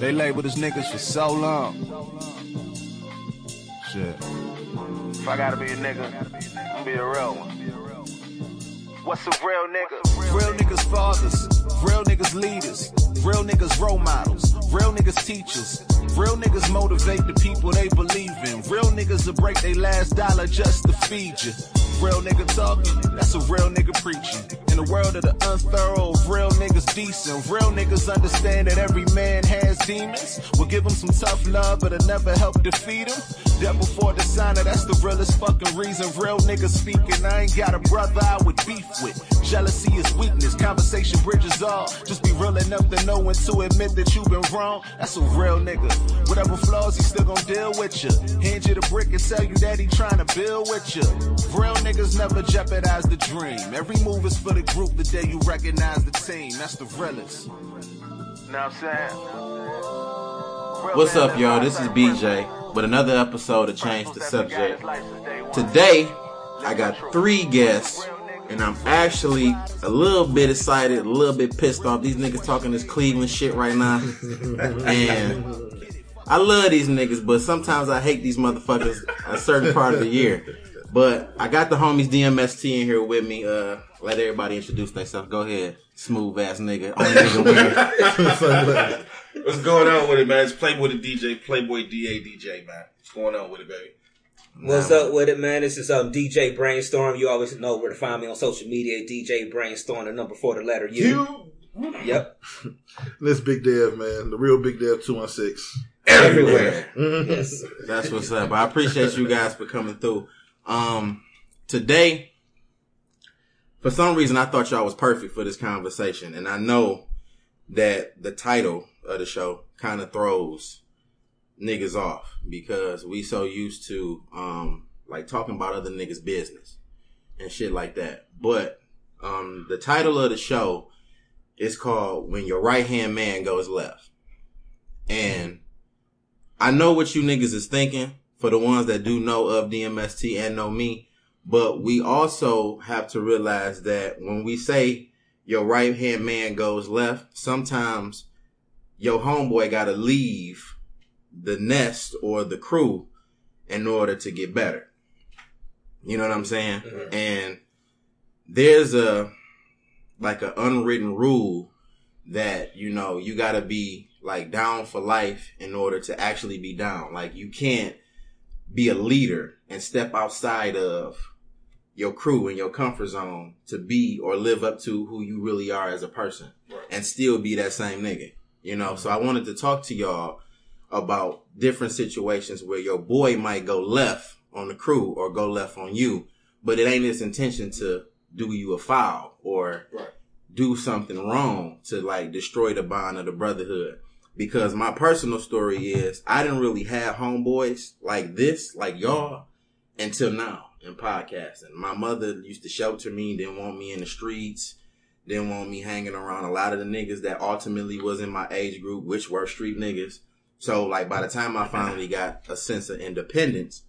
They labeled us niggas for so long. Shit. If I gotta be a nigga, I'm be a real one. What's a real nigga? Real niggas fathers, real niggas leaders, real niggas role models, real niggas teachers. Real niggas motivate the people they believe in. Real niggas will break their last dollar just to feed you. Real nigga talking, that's a real nigga preaching. The world of the unthorough, real niggas decent. Real niggas understand that every man has demons. We'll give them some tough love, but it'll never help defeat them. Death before dishonor, that's the realest fucking reason. Real niggas speaking, I ain't got a brother I would beef with. Jealousy is weakness, conversation bridges all. Just be real enough to know when to admit that you've been wrong. That's a real nigga. Whatever flaws, he still gon' deal with you. Hand you the brick and tell you that he trying to build with you. Real niggas never jeopardize the dream. Every move is for the group the day you recognize the team. That's the realest. Know what I'm saying? What's up, y'all? This is BJ with another episode of Change the That nigga got Subject. his life since day one. Today, I got three guests, and I'm actually a little bit excited, a little bit pissed off. These niggas talking this Cleveland shit right now, and I love these niggas, but sometimes I hate these motherfuckers a certain part of the year. But I got the homies DMST in here with me. Uh, let everybody introduce themselves. Go ahead, smooth ass nigga. Only nigga. What's going on with it, man? It's Playboy the DJ, Playboy DA DJ, man. What's going on with it, baby? What's up with it, man? This is um DJ Brainstorm. You always know where to find me on social media. DJ Brainstorm, the number for the letter U. Yep, This Big Dev, man. The real Big Dev 216. everywhere. yes. That's what's up. I appreciate you guys for coming through. Um, today, for some reason, I thought y'all was perfect for this conversation, and I know that the title of the show kind of throws niggas off because we so used to um like talking about other niggas' business and shit like that. But um, the title of the show is called "When Your Right Hand Man Goes Left," and I know what you niggas is thinking for the ones that do know of DMST and know me, but we also have to realize that when we say your right hand man goes left, sometimes your homeboy gotta leave the nest or the crew in order to get better. You know what I'm saying? Mm-hmm. And there's a like an unwritten rule that you know you got to be like down for life in order to actually be down like you can't be a leader and step outside of your crew and your comfort zone to be or live up to who you really are as a person and still be that same nigga you know so i wanted to talk to y'all about different situations where your boy might go left on the crew or go left on you but it ain't his intention to do you a foul or Right. do something wrong to like destroy the bond of the brotherhood. Because my personal story is I didn't really have homeboys like this, like y'all, until now in podcasting. My mother used to shelter me, didn't want me in the streets, didn't want me hanging around a lot of the niggas that ultimately was in my age group, which were street niggas. So like by the time I finally got a sense of independence,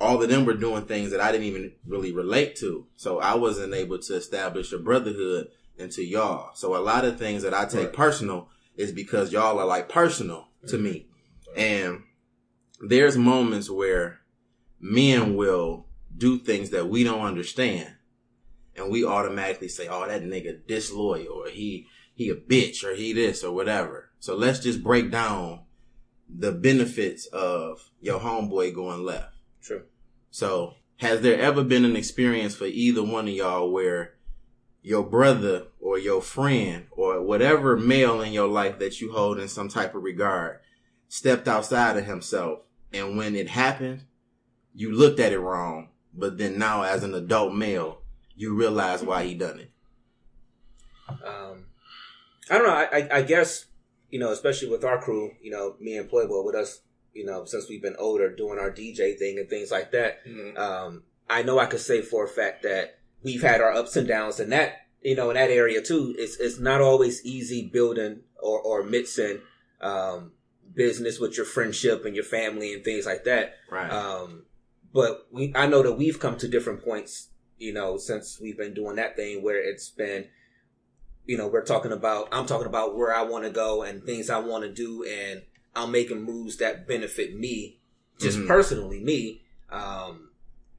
all of them were doing things that I didn't even really relate to. So I wasn't able to establish a brotherhood into y'all. So a lot of things that I take personal is because y'all are like personal to me. And there's moments where men will do things that we don't understand. And we automatically say, oh, that nigga disloyal or he, he a bitch or he this or whatever. So let's just break down the benefits of your homeboy going left. True. So, has there ever been an experience for either one of y'all where your brother or your friend or whatever male in your life that you hold in some type of regard stepped outside of himself and when it happened, you looked at it wrong, but then now as an adult male, you realize why he done it. Um, I don't know. I, I, I guess you know, especially with our crew, you know, me and Playboy, with us, you know, since we've been older, doing our DJ thing and things like that. Um, I know I could say for a fact that we've had our ups and downs, and that you know, in that area too, it's it's not always easy building or or mixing um, business with your friendship and your family and things like that. Right. Um, but we, I know that we've come to different points, you know, since we've been doing that thing where it's been, you know, we're talking about, I'm talking about where I want to go and things I want to do, and I'm making moves that benefit me, just Mhm. personally, me. Um,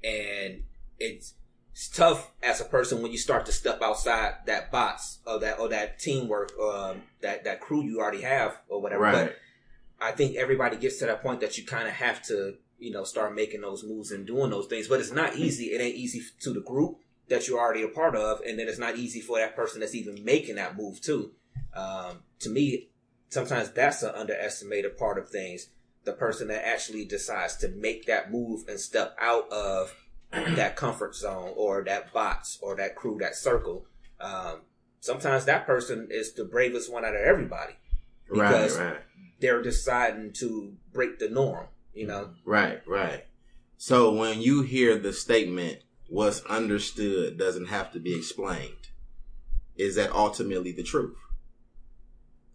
and it's, it's tough as a person when you start to step outside that box or that or that teamwork, um, that that crew you already have or whatever. Right. But I think everybody gets to that point that you kind of have to, you know, start making those moves and doing those things. But it's not easy. It ain't easy to the group that you're already a part of, and then it's not easy for that person that's even making that move too. Um, to me, sometimes that's an underestimated part of things. The person that actually decides to make that move and step out of that comfort zone or that box or that crew, that circle. Um, sometimes that person is the bravest one out of everybody Right, because right. they're deciding to break the norm. You know, Right, right. So when you hear the statement, what's understood doesn't have to be explained, is that ultimately the truth?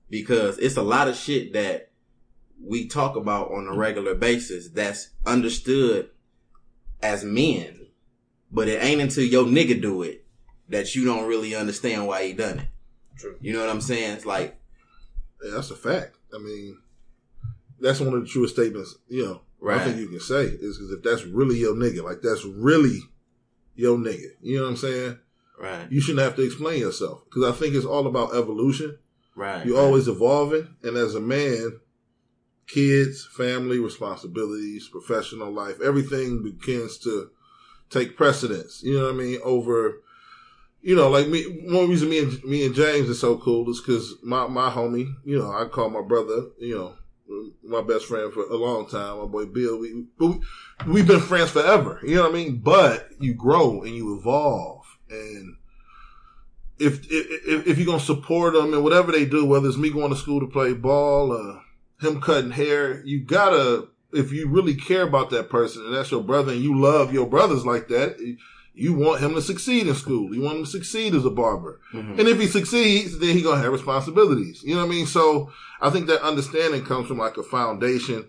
Because it's a lot of shit that we talk about on a regular basis that's understood as men, but it ain't until your nigga do it that you don't really understand why he done it. True. You know what I'm saying? It's like, Yeah, that's a fact. I mean, that's one of the truest statements, you know, I think you can say is because if that's really your nigga, like that's really your nigga, you know what I'm saying? right, You shouldn't have to explain yourself because I think it's all about evolution. right. You're always evolving, and as a man, kids, family, responsibilities, professional life, everything begins to take precedence. You know what I mean? Over, you know, like me. One reason me and me and James is so cool is because my my homie, you know, I call my brother, you know, my best friend for a long time. My boy Bill. We, but we we've been friends forever. You know what I mean? But you grow and you evolve and if if, if you're gonna support them and whatever they do, whether it's me going to school to play ball or him cutting hair, you gotta. If you really care about that person and that's your brother and you love your brothers like that, you want him to succeed in school. You want him to succeed as a barber. Mhm. And if he succeeds, then he gonna have responsibilities. You know what I mean? So I think that understanding comes from like a foundation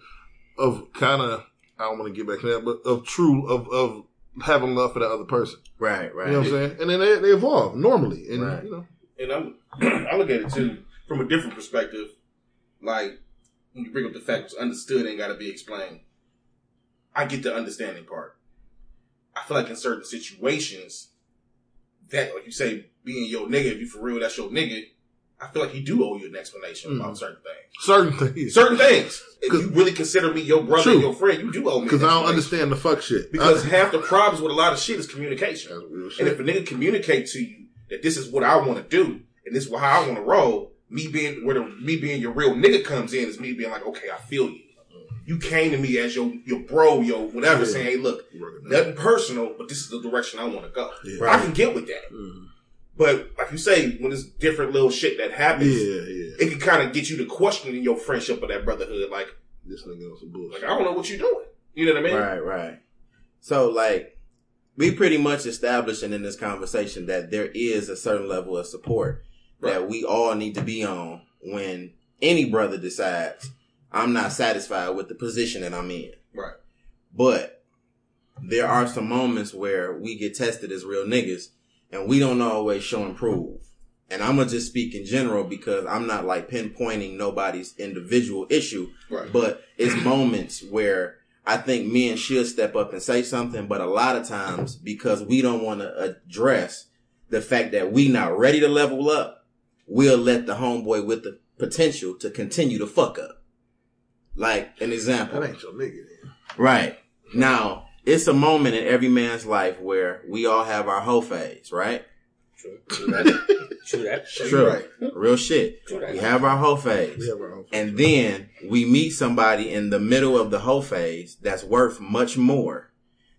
of kind of I don't want to get back to that, but of true of of having love for that other person. right, right. You know what I'm saying? And then they, they evolve normally, and Right. you know, and I'm, I look at it too from a different perspective. Like when you bring up the fact it's understood ain't got to be explained. I get the understanding part. I feel like in certain situations, that like you say, being your nigga, if you for real, that's your nigga. I feel like you do owe you an explanation about Mhm. certain things. certain things. Certain things. If you really consider me your brother, True. and your friend, you do owe me. Because I don't understand the fuck shit. Because half the problems with a lot of shit is communication. Real And if a nigga communicate to you that this is what I want to do and this is how I want to roll, me being where the, me being your real nigga comes in is me being like, okay, I feel you. You came to me as your your bro, your whatever, Yeah. saying, hey, look, nothing personal, but this is the direction I want to go. Yeah. I can get with that. Mhm. But like you say, when it's different little shit that happens, Yeah, yeah. it can kind of get you to questioning your friendship or that brotherhood. Like, This nigga on some bullshit. like I don't know what you're doing. You know what I mean? Right, right. So like we pretty much establishing in this conversation that there is a certain level of support that we all need to be on when any brother decides I'm not satisfied with the position that I'm in. Right. But there are some moments where we get tested as real niggas and we don't always show and prove. And I'm gonna just speak in general because I'm not like pinpointing nobody's individual issue, Right. but it's moments where I think men should step up and say something, but a lot of times because we don't want to address the fact that we not ready to level up, we'll let the homeboy with the potential to continue to fuck up. Like an example. That ain't your nigga then. Right. Now, it's a moment in every man's life where we all have our hoe phase, right? true, true that, true that, True. right. Real shit. true. We have our hoe phase. We have our. And then we meet somebody in the middle of the hoe phase that's worth much more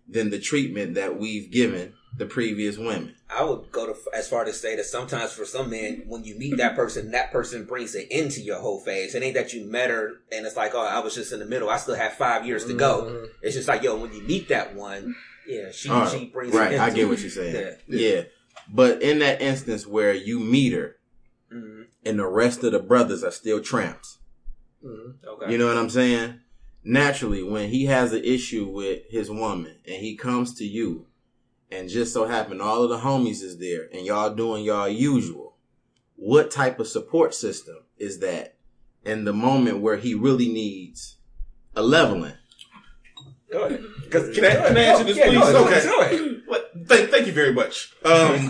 than the treatment that we've given the previous women. I would go to as far to say that sometimes for some men, when you meet that person, that person brings it into your whole phase. It ain't that you met her and it's like, oh, I was just in the middle. I still have five years to go. Mhm. It's just like, yo, when you meet that one, yeah, she All right. she brings Right, it. I get what you're saying. Yeah. Yeah. But in that instance where you meet her Mhm. and the rest of the brothers are still tramps, Mhm. Okay. You know what I'm saying? Naturally, when he has an issue with his woman and he comes to you and just so happen all of the homies is there and y'all doing y'all usual, what type of support system is that in the moment where he really needs a leveling? Go ahead. 'Cause- Can I- can I answer this, yeah, please? Go ahead. Okay. Go ahead. But thank, thank you very much. Um,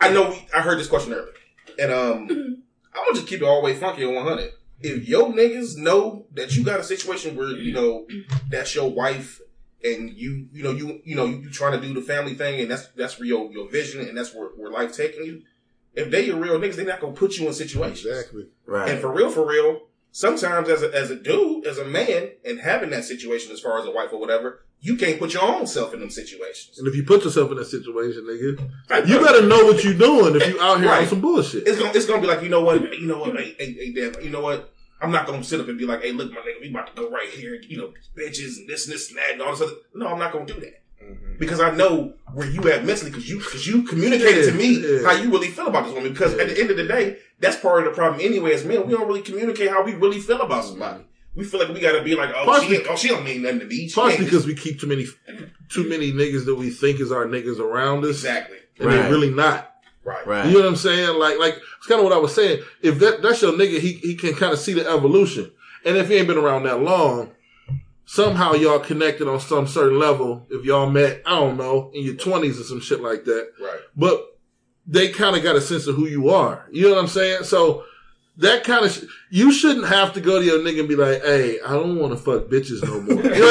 I know we, I heard this question earlier, and um, I'm gonna just keep it all the way funky on 100. If your niggas know that you got a situation where you know that's your wife, and you you know you you know you trying to do the family thing, and that's that's where your your vision, and that's where where life taking you. If they your real niggas, they're not gonna put you in situations. Exactly. Right. And for real, for real, sometimes as a, as a dude, as a man, and having that situation as far as a wife or whatever, you can't put your own self in them situations. And if you put yourself in that situation, nigga, you better know what you're doing if you out here on some bullshit. It's gonna it's gonna be like you know what you know what hey, hey, hey damn you know what I'm not gonna sit up and be like hey look my nigga we about to go right here you know bitches and this and this and that and all this other no I'm not gonna do that mm-hmm. because I know where you at mentally because you because you communicated to me Yeah, yeah. how you really feel about this woman because at the end of the day that's part of the problem anyway as men we don't really communicate how we really feel about mm-hmm. somebody we feel like we gotta be like oh Partially- she oh she don't mean nothing to me She Partially because we keep too many, too many niggas that we think is our niggas around us, exactly and Right. they're really not. Right Right. You know what I'm saying? Like, like it's kind of what I was saying. If that that's your nigga, he he can kind of see the evolution. And if he ain't been around that long, somehow y'all connected on some certain level. If y'all met, I don't know, in your twenties or some shit like that. right But they kind of got a sense of who you are. You know what I'm saying? So that kind of sh- you shouldn't have to go to your nigga and be like, "Hey, I don't want to fuck bitches no more." You know,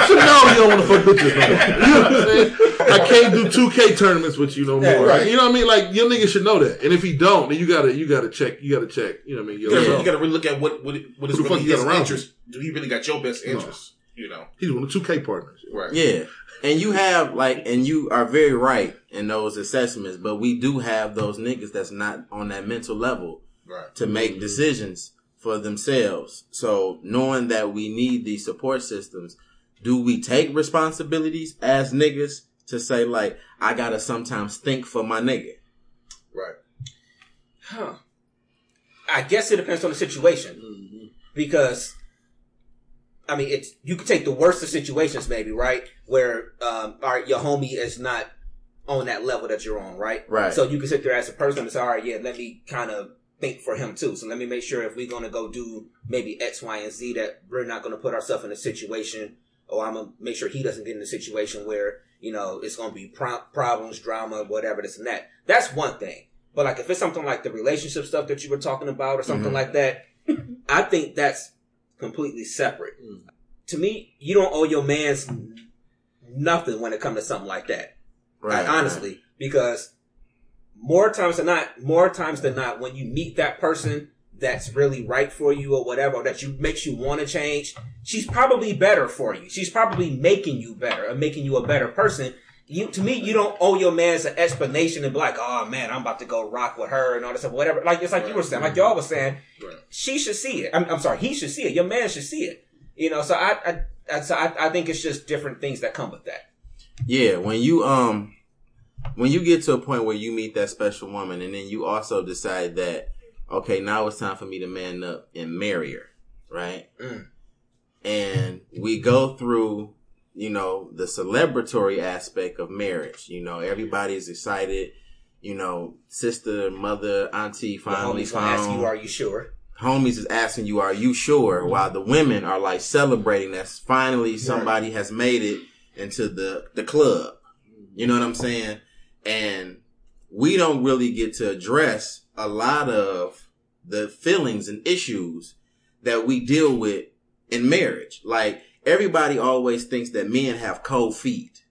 you should know you don't want to fuck bitches no more. You know what I'm saying? I can't do 2K tournaments with you no more. Yeah, right. You know what I mean? Like your nigga should know that. And if he don't, then you gotta you gotta check. You gotta check. You know what I mean? you gotta, Yourself. you gotta really look at what what, what is Who really got his interest do he really got your best interest you know He's one of the 2K partners. right Yeah. And you have like, and you are very right in those assessments, but we do have those niggas that's not on that mental level right to make decisions for themselves. So knowing that we need these support systems, do we take responsibilities as niggas to say like, I gotta sometimes think for my nigga? right Huh. I guess it depends on the situation. Because, I mean, it's, you could take the worst of situations maybe, right? Where, um, all right, your homie is not on that level that you're on, right? Right. So you can sit there as a person and say, all right, yeah, let me kind of think for him too. So let me make sure if we're going to go do maybe X, Y, and Z that we're not going to put ourselves in a situation or I'm to make sure he doesn't get in a situation where, you know, it's to be pro- problems, drama, whatever, this and that. That's one thing. But like if it's something like the relationship stuff that you were talking about or something Mhm. like that, I think that's completely separate. To me, you don't owe your man's nothing when it comes to something like that. Like, honestly, because more times than not, more times than not, when you meet that person that's really right for you or whatever, or that you makes you want to change, she's probably better for you. She's probably making you better or making you a better person. You, to me, you don't owe your man's an explanation and be like, oh man, I'm about to go rock with her and all this stuff, whatever. Like, it's like you were saying, like y'all was saying, Right. she should see it. I'm, I'm sorry, he should see it. Your man should see it. You know, so I, I, I, so I, I think it's just different things that come with that. Yeah, when you um when you get to a point where you meet that special woman and then you also decide that okay, now it's time for me to man up and marry her, right? Mm. And we go through, you know, the celebratory aspect of marriage. You know, everybody's excited. You know, sister, mother, auntie, finally ask you, are you sure? homies is asking you, "Are you sure?" While the women are like celebrating that finally somebody has made it into the the club. You know what I'm saying? And we don't really get to address a lot of the feelings and issues that we deal with in marriage. Like everybody always thinks that men have cold feet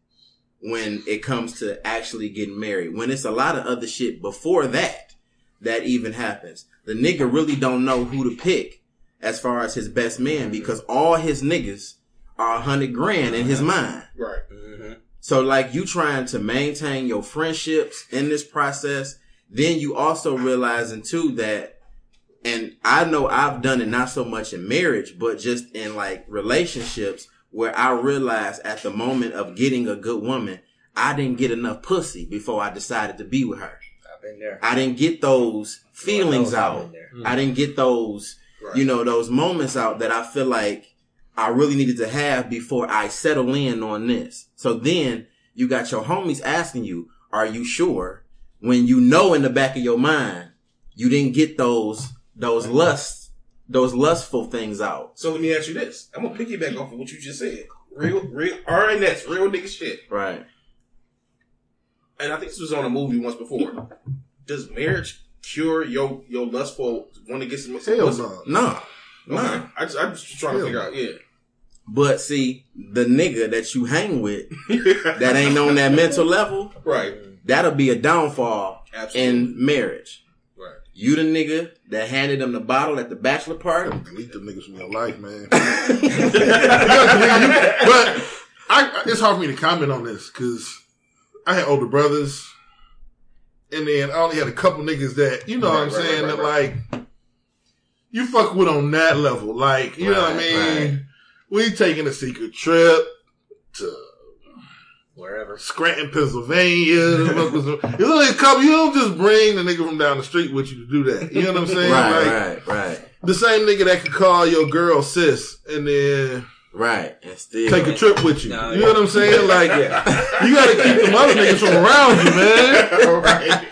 when it comes to actually getting married. When it's a lot of other shit before that that even happens. The nigga really don't know who to pick as far as his best man because all his niggas are a hundred grand in his mind. right Mm-hmm. So like you trying to maintain your friendships in this process, then you also realizing too that, and I know I've done it not so much in marriage, but just in like relationships where I realized at the moment of getting a good woman, I didn't get enough pussy before I decided to be with her. I've been there. I didn't get those feelings out. I didn't get those, Right. you know, those moments out that I feel like I really needed to have before I settle in on this. So then you got your homies asking you, are you sure? when you know in the back of your mind you didn't get those those lusts, those lustful things out. So let me ask you this. I'm gonna piggyback off of what you just said. Real, real, RNS, real nigga shit. Right. And I think this was on a movie once before. Does marriage cure your your lustful want to get some? Hell some- no. No. Okay. No. I just, I'm just trying to figure out. Yeah. But see, the nigga that you hang with that ain't on that mental level, right. that'll be a downfall Absolutely. in marriage. Right. You the nigga that handed them the bottle at the bachelor party. Delete them niggas from your life, man. but I, it's hard for me to comment on this because I had older brothers, and then I only had a couple niggas that you know what I'm Right, right, saying right, that right. like you fuck with on that level, like you know what I Right, mean. Right. We taking a secret trip to Wherever. Scranton, Pennsylvania. It's only a couple. You don't just bring the nigga from down the street with you to do that. You know what I'm saying? Right, like, right, right, The same nigga that could call your girl sis and then right. And still, take a trip with you. No, you yeah. know what I'm saying? Like, Yeah. you gotta keep the other niggas from around you, man. right.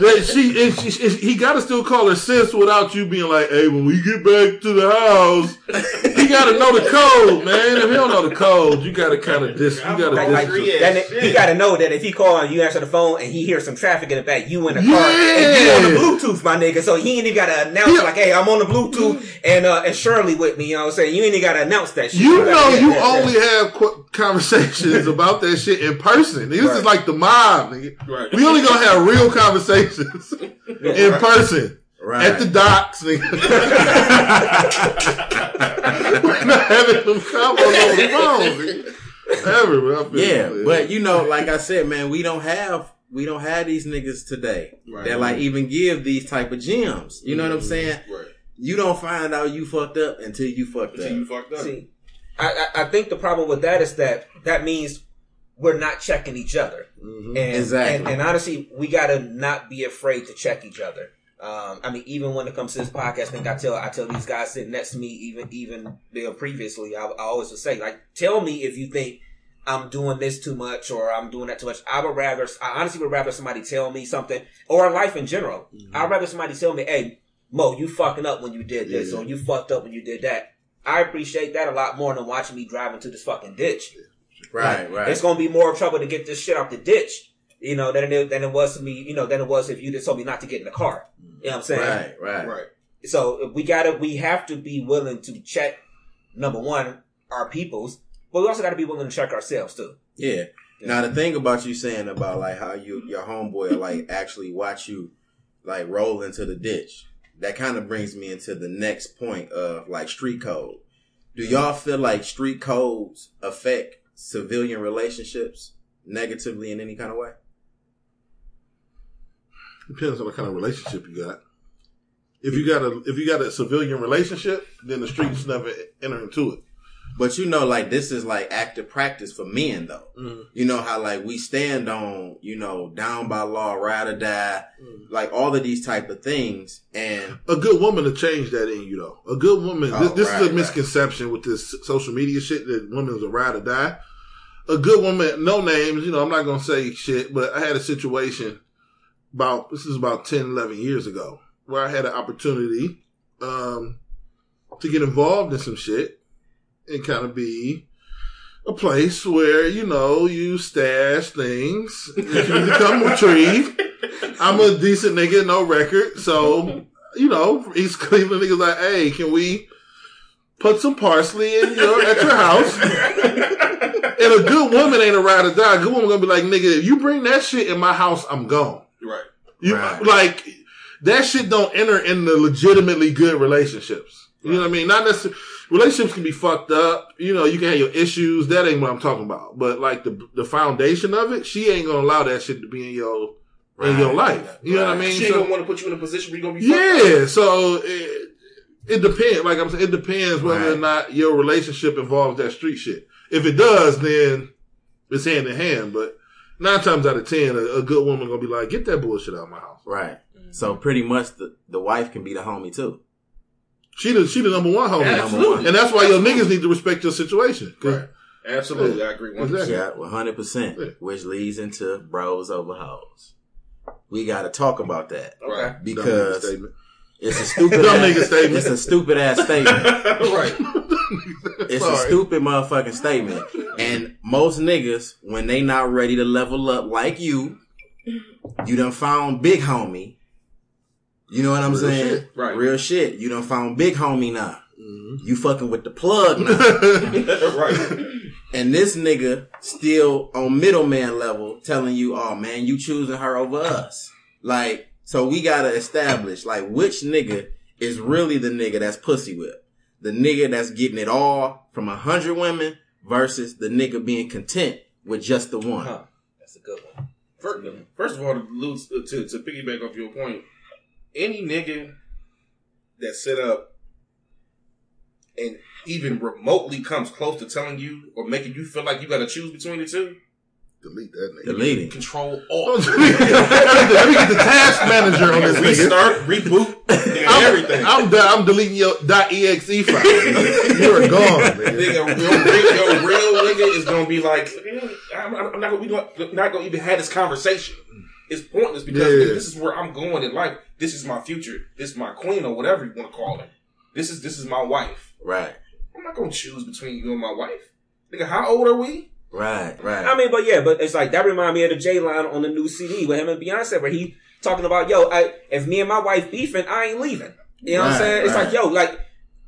That she, and she, and he gotta still call her sis without you being like, hey, when we get back to the house, he gotta know the code, man. If he don't know the code, you gotta kind of dis, you gotta Like, dis- like Yeah, that, shit. he got to know that if he call and you answer the phone and he hears some traffic in the back, you in the car Yeah. and you on the Bluetooth, my nigga. So he ain't even got to announce Yeah. like, "Hey, I'm on the Bluetooth and uh, and Shirley with me." You know what I'm saying? You ain't even got to announce that shit. You know, you that- that- only have qu- conversations about that shit in person. This is like the mob, nigga. Right. We only gonna have real conversations in person right. at the docks, nigga. We're not having them combos over the phone, nigga. Ever, I Yeah, you, but you know, like I said, man, we don't have we don't have these niggas today Right. that like even give these type of gems. You know what I'm mm-hmm. saying? Right. You don't find out you fucked up until you fucked Until you up. fucked up. See, I, I I think the problem with that is that that means we're not checking each other. Mhm. And, Exactly. and, and honestly, we gotta not be afraid to check each other. Um, I mean, even when it comes to this podcast thing, I tell I tell these guys sitting next to me, even even you know, previously, I, I always would say, like, tell me if you think I'm doing this too much or I'm doing that too much. I would rather, I honestly would rather somebody tell me something or life in general. I'd rather somebody tell me, hey, Mo, you fucking up when you did this Yeah. or you fucked up when you did that. I appreciate that a lot more than watching me drive into this fucking ditch. Right, right. It's gonna be more trouble to get this shit out the ditch, you know, than it, than it was to me, you know, than it was if you just told me not to get in the car. You know what I'm saying? right, right. Right. So we gotta, we have to be willing to check, number one, our peoples, but we also gotta be willing to check ourselves too. Yeah. Now the thing about you saying about like how you your homeboy like actually watch you like roll into the ditch, that kind of brings me into the next point of like street code. Do mm-hmm. y'all feel like street codes affect civilian relationships negatively in any kind of way? Depends on the kind of relationship you got. If you got a if you got a civilian relationship, then the streets never enter into it. But you know, like this is like active practice for men though. Mhm. You know how like we stand on, you know, down by law, ride or die, Mhm. like all of these type of things. And A good woman to change that in you though. A good woman. Oh, this this right, is a right. misconception with this social media shit that women's a ride or die. A good woman, no names. You know, I'm not gonna say shit, but I had a situation about this is about 10, 11 years ago where I had an opportunity um, to get involved in some shit and kind of be a place where you know you stash things that you become retrieved. I'm a decent nigga, no record, so you know East Cleveland niggas like, hey, can we put some parsley in your at your house? and a good woman ain't a ride or die. A good woman gonna be like, nigga, if you bring that shit in my house, I'm gone. Right. You Right. like that shit don't enter in the legitimately good relationships. You know what I mean? Not necessarily relationships can be fucked up. You know, you can have your issues. That ain't what I'm talking about. But like the the foundation of it, she ain't gonna allow that shit to be in your in your life. You know what I mean? She ain't So- gonna want to put you in a position where you're gonna be fucked up. yeah. So it, it depends. Like I'm saying, it depends whether or not your relationship involves that street shit. If it does, then it's hand in hand. But nine times out of ten, a, a good woman gonna be like, "Get that bullshit out of my house." right. So pretty much the, the wife can be the homie too. She the she the number one homie, Absolutely. and that's why your niggas need to respect your situation. Right. Absolutely, I agree. 100%. Exactly. One hundred percent. Yeah. Which leads into bros over hoes. we got to talk about that Okay. Because it's a stupid Dumb ass, nigga statement. It's a stupid ass statement. right. It's a stupid motherfucking statement. And most niggas, when they not ready to level up like you, you done found big homie. You know what I'm Real saying? shit. Right. Real shit. You done found big homie now. Mm-hmm. You fucking with the plug now. right. and this nigga still on middleman level telling you, oh man, you choosing her over us. Like, so we gotta establish, like, which nigga is really the nigga that's pussy whipped. The nigga that's getting it all from a hundred women versus the nigga being content with just the one. Huh. That's a good one. First, first of all, to, to to piggyback off your point, any nigga that set up and even remotely comes close to telling you or making you feel like you got to choose between the two, Delete that nigga. Delete it. control all. Let me get the task manager on this nigga. restart, reboot, and I'm, everything. I'm, de- I'm deleting your .exe file. you are gone, nigga. Nigga, real, real, your real nigga is gonna be like, I'm, I'm not gonna, we don't, not gonna even have this conversation. It's pointless because Yeah. nigga, this is where I'm going in life. This is my future. This is my queen or whatever you want to call it. This is this is my wife. Right. I'm not gonna choose between you and my wife. Nigga, how old are we? Right. Right. I mean, but yeah, but it's like that remind me of the J line on the new CD with him and Beyonce, where he talking about, yo, I, if me and my wife beefing, I ain't leaving. You know what I'm saying? It's right. like, yo, like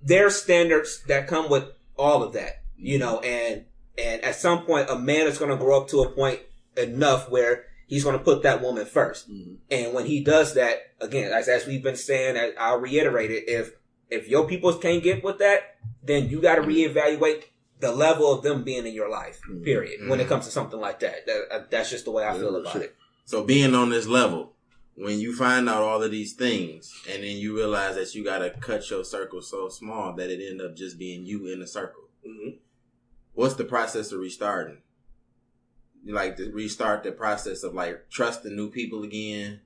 there's standards that come with all of that, you know, and and at some point, a man is going to grow up to a point enough where he's going to put that woman 1st Mm-hmm. and when he does that, again, as as we've been saying, I'll reiterate it: if if your people can't get with that, then you got to reevaluate the level of them being in your life. Period. When it comes to something like that, that uh, that's just the way I feel about shit. it. So being on this level, when you find out all of these things, and then you realize that you gotta cut your circle so small that it end up just being you in a circle. What's the process of restarting? You like to restart the process of like trusting new people again,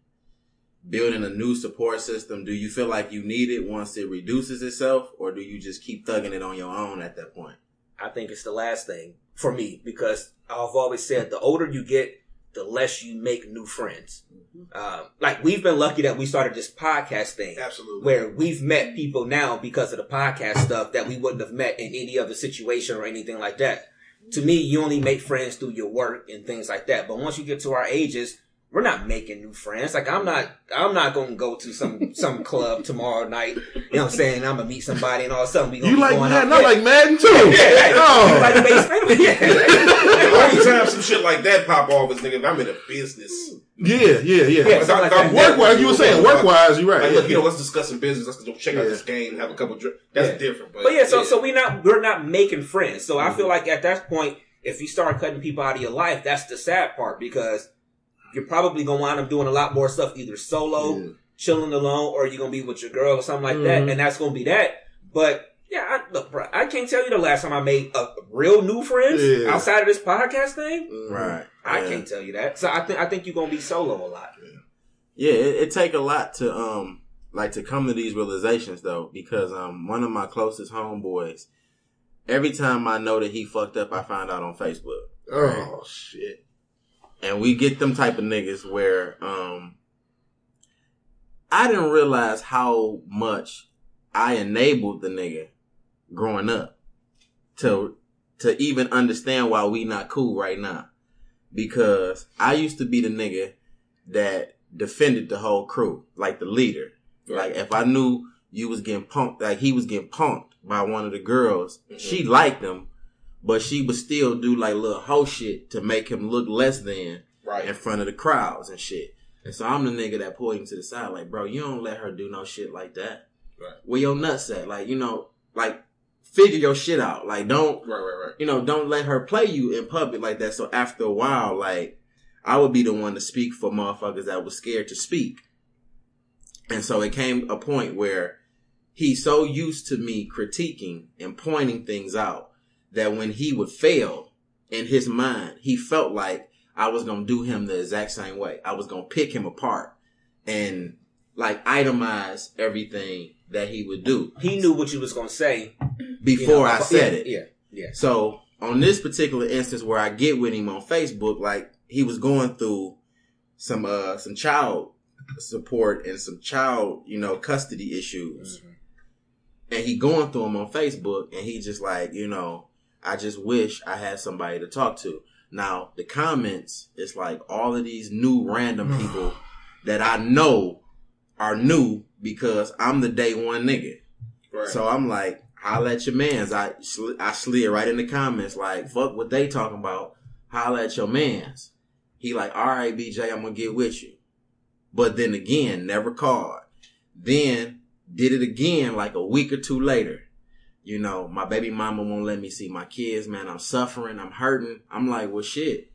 building a new support system. Do you feel like you need it once it reduces itself, or do you just keep thugging it on your own at that point? I think it's the last thing for me because I've always said the older you get, the less you make new friends. Um, like we've been lucky that we started this podcast thing. Absolutely. where we've met people now because of the podcast stuff that we wouldn't have met in any other situation or anything like that. To me, you only make friends through your work and things like that. But once you get to our ages, we're not making new friends. Like I'm not, I'm not going to go to some, some club tomorrow night. You know what I'm saying? I'm going to meet somebody and all of a sudden we going You to like going Madden? out. I like Madden too. yeah, hey, Oh. you like base family? Yeah. the only time some shit like that pop off is nigga if I'm in a business. Yeah, yeah, yeah. Yeah, something like that. Work wise, you were saying work wise, you're right. Like, look, you know, let's discuss some business. Let's go check out this game, and have a couple drinks. That's Yeah. different. But, But yeah, so so we not we're not making friends. So Mm-hmm. I feel like at that point, if you start cutting people out of your life, that's the sad part because you're probably gonna wind up doing a lot more stuff either solo, Yeah. chilling alone, or you're gonna be with your girl or something like that, Mhm. and that's gonna be that. But yeah, I, look, bro, I can't tell you the last time I made a real new friends Yeah. outside of this podcast thing. Mhm. Right. I Yeah. can't tell you that. So I think I think you're gonna be solo a lot. Yeah, it, it take a lot to um like to come to these realizations though, because um one of my closest homeboys, every time I know that he fucked up, I find out on Facebook, Oh shit. And we get them type of niggas where um I didn't realize how much I enabled the nigga growing up to to even understand why we not cool right now, because I used to be the nigga that defended the whole crew, like the leader. Like if I knew you was getting punked, like he was getting punked by one of the girls, she liked him, but she would still do like little hoe shit to make him look less than Right. in front of the crowds and shit. And so I'm the nigga that pulled him to the side, like, bro, you don't let her do no shit like that. Right. Where your nuts at? Like, you know, like figure your shit out. Like, don't Right, right, right. you know, don't let her play you in public like that. So after a while, like, I would be the one to speak for motherfuckers that was scared to speak. And so it came a point where he's so used to me critiquing and pointing things out that when he would fail in his mind, he felt like I was going to do him the exact same way. I was going to pick him apart and like itemize everything that he would do He knew what you was gonna say before you know, I said yeah, it. Yeah, yeah. So on this particular instance where I get with him on Facebook, like he was going through some uh some child support and some child you know custody issues, and he going through them on Facebook, and he just like you know I just wish I had somebody to talk to. Now the comments, it's like all of these new random people that I know are new because I'm the day one nigga. Right. So I'm like, holla at your mans. I sl- I slid right in the comments like, fuck what they talking about. Holla at your mans. He like, all right, BJ, I'm gonna get with you. But then again, never called. Then did it again like a week or two later. You know, my baby mama won't let me see my kids, man. I'm suffering. I'm hurting. I'm like, well, shit.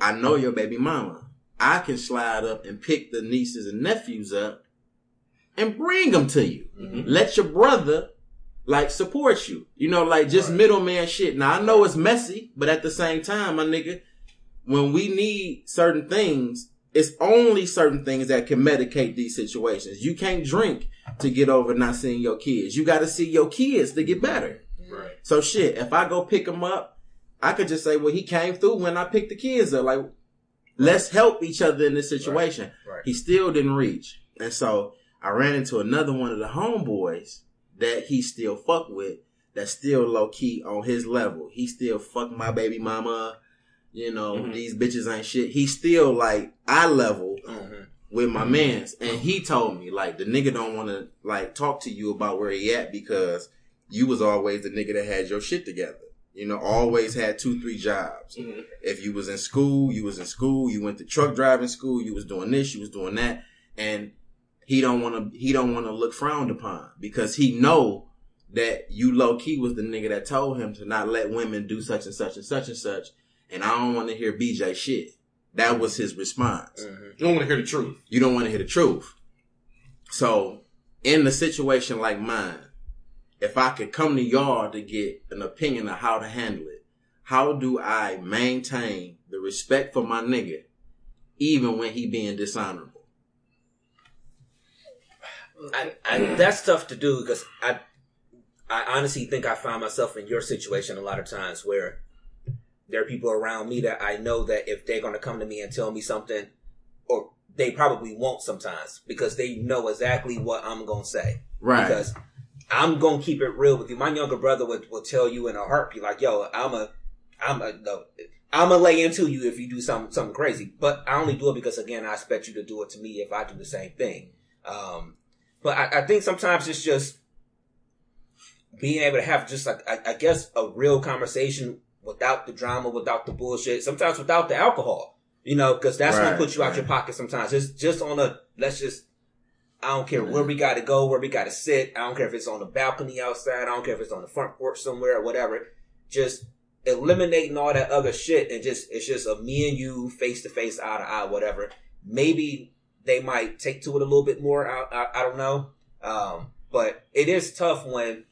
I know your baby mama. I can slide up and pick the nieces and nephews up and bring them to you. Mm-hmm. Let your brother like support you. You know, like just middleman shit. Now I know it's messy, but at the same time, my nigga, when we need certain things, it's only certain things that can medicate these situations. You can't drink to get over not seeing your kids. You got to see your kids to get better. Right. So shit, if I go pick him up, I could just say, well, he came through when I picked the kids up. Like, let's help each other in this situation. Right. He still didn't reach. And so I ran into another one of the homeboys that he still fuck with that's still low key on his level. He still fuck my baby mama. You know, Mhm. these bitches ain't shit. He still like eye level Mhm. with my mans. And he told me, like, the nigga don't want to, like, talk to you about where he at because you was always the nigga that had your shit together. You know, always had two, three jobs. Mhm. If you was in school, you was in school. You went to truck driving school. You was doing this. You was doing that. And he don't want to. He don't want to look frowned upon because he know that you low key was the nigga that told him to not let women do such and such and such and such. And I don't want to hear BJ shit. That was his response. Mhm. You don't want to hear the truth. You don't want to hear the truth. So, in a situation like mine, if I could come to y'all to get an opinion of how to handle it, how do I maintain the respect for my nigga, even when he being dishonorable? I, I, that's tough to do because I, I honestly think I find myself in your situation a lot of times where there are people around me that I know that if they're going to come to me and tell me something, or they probably won't sometimes because they know exactly what I'm going to say. Right. Because I'm going to keep it real with you. My younger brother would, will tell you in a heartbeat, like, yo, I'm a, I'm a, no, I'm gonna lay into you if you do something, something crazy. But I only do it because again, I expect you to do it to me if I do the same thing. Um, but I, I think sometimes it's just being able to have just like, I, I guess a real conversation without the drama, without the bullshit, sometimes without the alcohol, you know, cause that's Right, gonna put you out your pocket sometimes. Just, just on a, let's just, I don't care where we gotta go, where we gotta sit. I don't care if it's on the balcony outside. I don't care if it's on the front porch somewhere or whatever. Just eliminating all that other shit and just, it's just a me and you face to face, eye to eye, whatever. Maybe they might take to it a little bit more. I, I, I don't know. Um, but it is tough when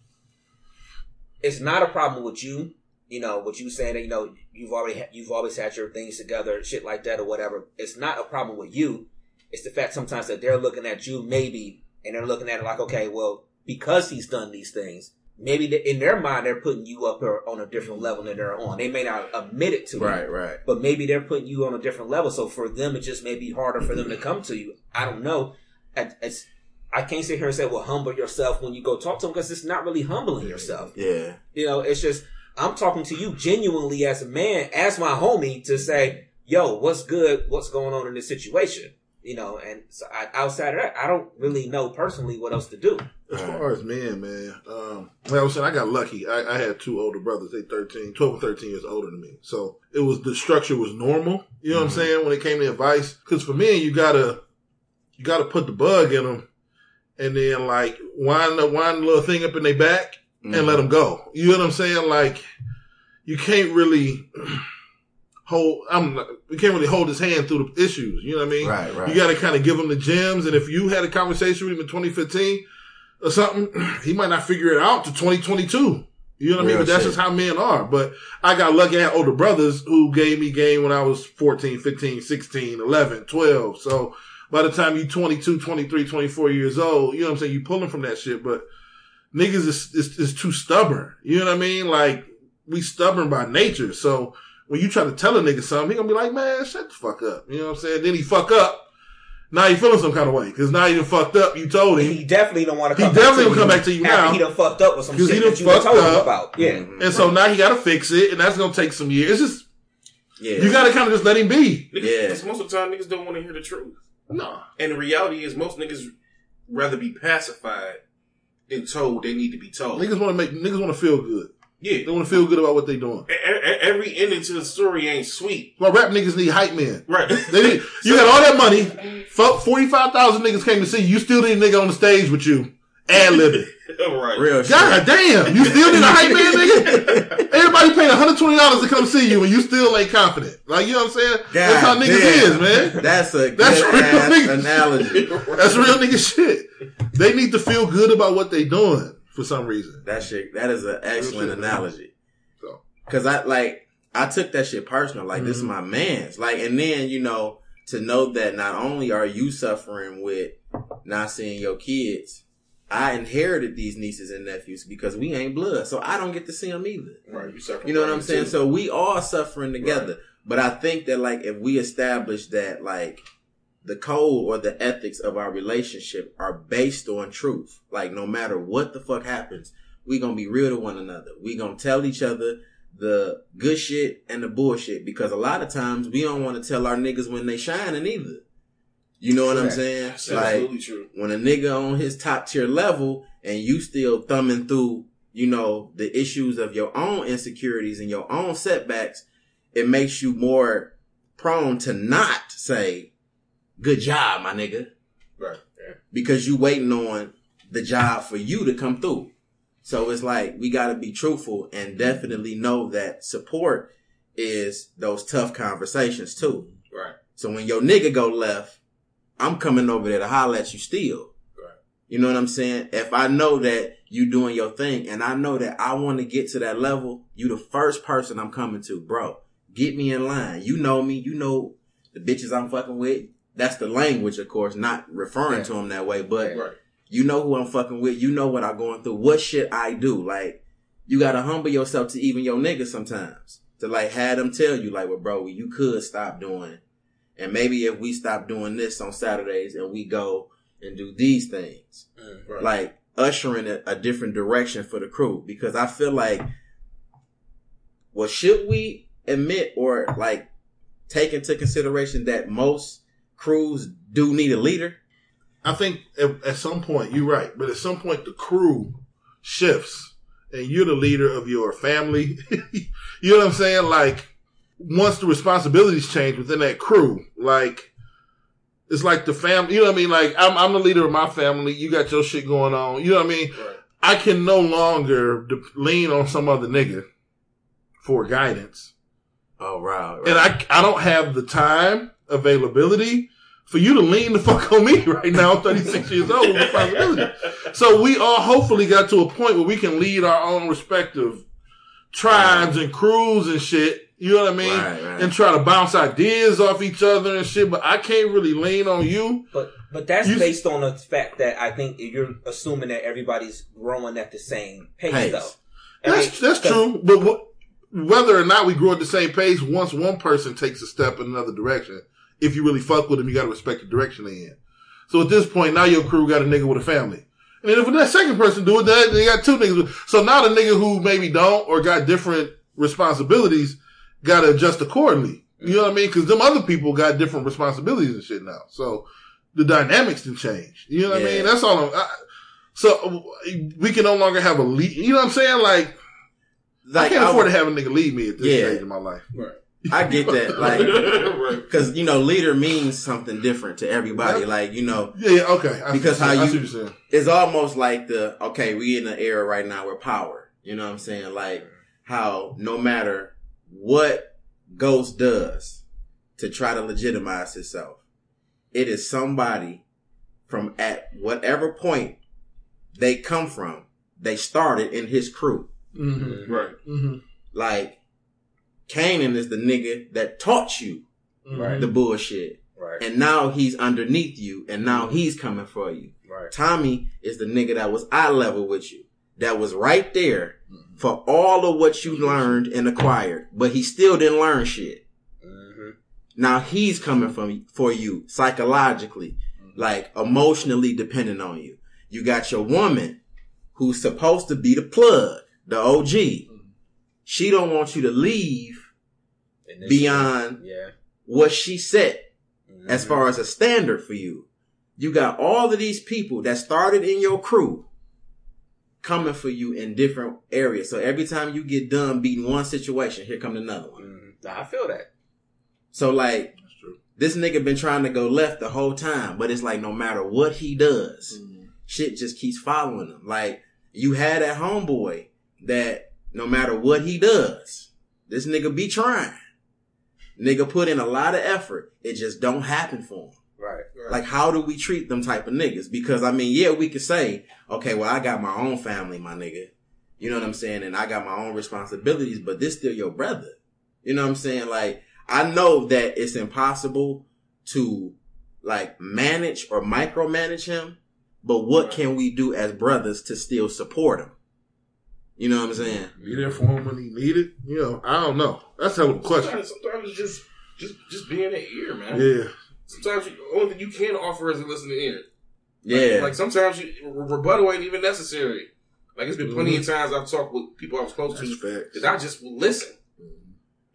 it's not a problem with you. You know, what you saying that, you know, you've already, ha- you've always had your things together, shit like that or whatever. It's not a problem with you. It's the fact sometimes that they're looking at you maybe and they're looking at it like, okay, well, because he's done these things, maybe they, in their mind they're putting you up on a different level than they're on. They may not admit it to you, Right, right. but maybe they're putting you on a different level. So for them, it just may be harder for them to come to you. I don't know. It's, I can't sit here and say, well, humble yourself when you go talk to them because it's not really humbling yourself. Yeah. You know, it's just, I'm talking to you genuinely as a man, as my homie to say, yo, what's good? What's going on in this situation? You know, and so I, outside of that, I don't really know personally what else to do. As far as men, man, um, like I was saying, I got lucky. I, I had two older brothers. They 13, 12 and 13 years older than me. So it was, the structure was normal. You know what I'm saying? When it came to advice. Cause for men, you gotta, you gotta put the bug in them and then like wind the, wind the little thing up in their back Mm-hmm. and let them go. You know what I'm saying? Like you can't really hold, I'm, you can't really hold his hand through the issues. You know what I mean? Right, right. You got to kind of give him the gems. And if you had a conversation with him in 2015 or something, he might not figure it out to 2022. You know what I mean? But that's shit. just how men are. But I got lucky. I had older brothers who gave me game when I was 14, 15, 16, 11, 12. So by the time you 22, 23, 24 years old, you know what I'm saying? You pulling from that shit. But niggas is, is, is too stubborn. You know what I mean? Like we stubborn by nature. So when you try to tell a nigga something, he gonna be like, man, shut the fuck up. You know what I'm saying? Then he fuck up. Now he feeling some kind of way because now you done fucked up. You told him, He definitely don't want to He come. definitely back will to come you back to you after now. He done fucked up with some 'Cause he shit done that you done fucked told him about. Yeah, Mhm. and so now he got to fix it, and that's gonna take some years. It's just Yeah. you got to kind of just let him be. Niggas, Yeah. because most of the time niggas don't want to hear the truth. No, And the reality is most niggas rather be pacified than told they need to be told. niggas want to make niggas want to feel good. yeah. They want to feel good about what they doing. Every ending to the story ain't sweet. My rap niggas need hype men. Right. They need, you got all that money. Forty five thousand niggas came to see you. You still need a nigga on the stage with you. Ad libbing. right. Real shit. God damn, you still need a hype man, nigga. Everybody paying one hundred twenty dollars to come see you, and you still ain't confident. Like you know what I'm saying? That's how niggas damn. is, man. That's a That's good real ass niggas. analogy. That's real nigga shit. They need to feel good about what they doing for some reason. That shit. That is an excellent shit, man. analogy. So. Cause I like I took that shit personal. Like this is mm-hmm. my man's. Like and then you know to know that not only are you suffering with not seeing your kids, I inherited these nieces and nephews because we ain't blood, so I don't get to see them either. Right. You, suffer You know what I'm saying? too. So we all suffering together. But I think that like if we establish that like the code or the ethics of our relationship are based on truth, like no matter what the fuck happens, we gonna be real to one another. We gonna tell each other the good shit and the bullshit because a lot of times we don't want to tell our niggas when they shining either. You know what I'm saying? That's Like absolutely true. when a nigga on his top tier level and you still thumbing through, you know, the issues of your own insecurities and your own setbacks, it makes you more prone to not say, good job, my nigga. Right. Yeah. Because you waiting on the job for you to come through. So it's like, we gotta be truthful and definitely know that support is those tough conversations too. Right. So when your nigga go left, I'm coming over there to holler at you still. Right. You know what I'm saying? If I know that you doing your thing and I know that I want to get to that level, you the first person I'm coming to, bro. Get me in line. You know me. You know the bitches I'm fucking with. That's the language, of course, not referring Yeah. to them that way, but Right. you know who I'm fucking with. You know what I'm going through. What shit I do. Like, you gotta humble yourself to even your niggas sometimes. To like have them tell you, like, well, bro, you could stop doing. And maybe if we stop doing this on Saturdays and we go and do these things, Mm. Right. like ushering a, a different direction for the crew. Because I feel like, well, should we admit or like take into consideration that most crews do need a leader? I think at, at some point you're right, but at some point the crew shifts, and you're the leader of your family. you know what I'm saying? Like once the responsibilities change within that crew, like it's like the family. You know what I mean? Like I'm, I'm the leader of my family. You got your shit going on. You know what I mean? Right. I can no longer de- lean on some other nigga for guidance. Oh, right. right. And I, I don't have the time availability for you to lean the fuck on me right now. I'm 36 years old with responsibility. So we all hopefully got to a point where we can lead our own respective tribes and crews and shit. You know what I mean? Right, right. And try to bounce ideas off each other and shit. But I can't really lean on you. But but that's You- based on the fact that I think you're assuming that everybody's growing at the same pace, Pace. though. And That's I- that's 'cause- true. But wh- whether or not we grow at the same pace, once one person takes a step in another direction, if you really fuck with them, you got to respect the direction they in. So at this point, now your crew got a nigga with a family. And then if that second person do it, they got two niggas. So now the nigga who maybe don't or got different responsibilities got to adjust accordingly. You know what I mean? Because them other people got different responsibilities and shit now. So the dynamics can change. You know what I mean? That's all. I'm, I, so we can no longer have a lead. You know what I'm saying? Like, I can't I- afford to have a nigga lead me at this Yeah. stage in my life. Right. I get that. Like, right. Cause, you know, leader means something different to everybody. Yeah. Like, you know, Yeah, yeah, okay. I Because what how I you- see what you're saying. it's almost like the, okay, we in an era right now where power, you know what I'm saying? Like, how no matter what Ghost does to try to legitimize himself, it is somebody from at whatever point they come from, they started in his crew. Mm-hmm. Right. Mm-hmm. Like, Kanan is the nigga that taught you Right. the bullshit. Right. And now he's underneath you and now he's coming for you. Right. Tommy is the nigga that was eye level with you. that was right there for all of what you learned and acquired, but he still didn't learn shit. hmm Now he's coming from for you psychologically, like emotionally dependent on you. You got your woman who's supposed to be the plug, the OG. She don't want you to leave beyond Yeah. what she set as far as a standard for you. You got all of these people that started in your crew coming for you in different areas. So every time you get done beating one situation, here come another one. Mm, nah, I feel that. So like That's true. this nigga been trying to go left the whole time, but it's like no matter what he does, mm-hmm. shit just keeps following him. Like you had that homeboy that no matter what he does, this nigga be trying. Nigga put in a lot of effort. It just don't happen for him. Right. Like, how do we treat them type of niggas? Because I mean, yeah, we could say, okay, well, I got my own family, my nigga. You know what I'm saying? And I got my own responsibilities, but this still your brother. You know what I'm saying? Like, I know that it's impossible to like manage or micromanage him, but what can we do as brothers to still support him? You know what I'm saying? Be there for him when he needed. You know, I don't know. That's a hell of a question. Sometimes, sometimes it's just just just being an ear, man. Yeah. Sometimes you, the only thing you can offer is a listening ear. Yeah. Like sometimes you, rebuttal ain't even necessary. Like it's been plenty Mm-hmm. of times I've talked with people I was close That's to that I just will listen,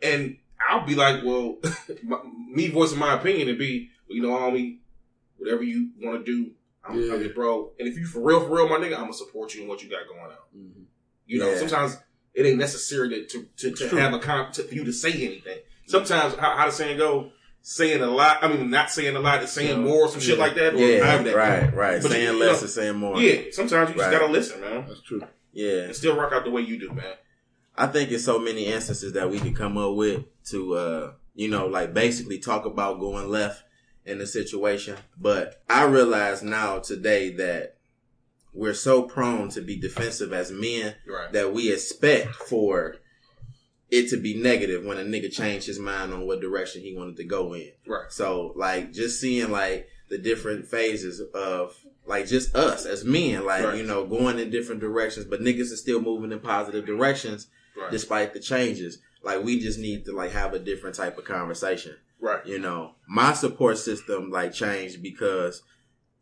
and I'll be like, well, my, me voicing my opinion and be, you know, homie, whatever you want to do, I'm, Yeah. I'm your bro. And if you for real, for real, my nigga, I'm gonna support you in what you got going on. You know, Yeah. sometimes it ain't necessary to to, to, to have a con to, for you to say anything. Sometimes how, how the saying go, saying a lot. I mean, not saying a lot, is saying Yeah. more, or some shit Yeah. like that. Yeah, that right, right. But saying you less is saying more. Yeah, sometimes you just Right. gotta listen, man, That's true. Yeah. and still rock out the way you do, man. I think it's so many instances that we could come up with to, uh, you know, like basically talk about going left in the situation. But I realize now today that we're so prone to be defensive as men Right. that we expect for it to be negative when a nigga changed his mind on what direction he wanted to go in. Right. So like just seeing like the different phases of like just us as men, like, Right. you know, going in different directions, but niggas are still moving in positive directions Right. despite the changes. Like we just need to like have a different type of conversation. right. You know, my support system like changed because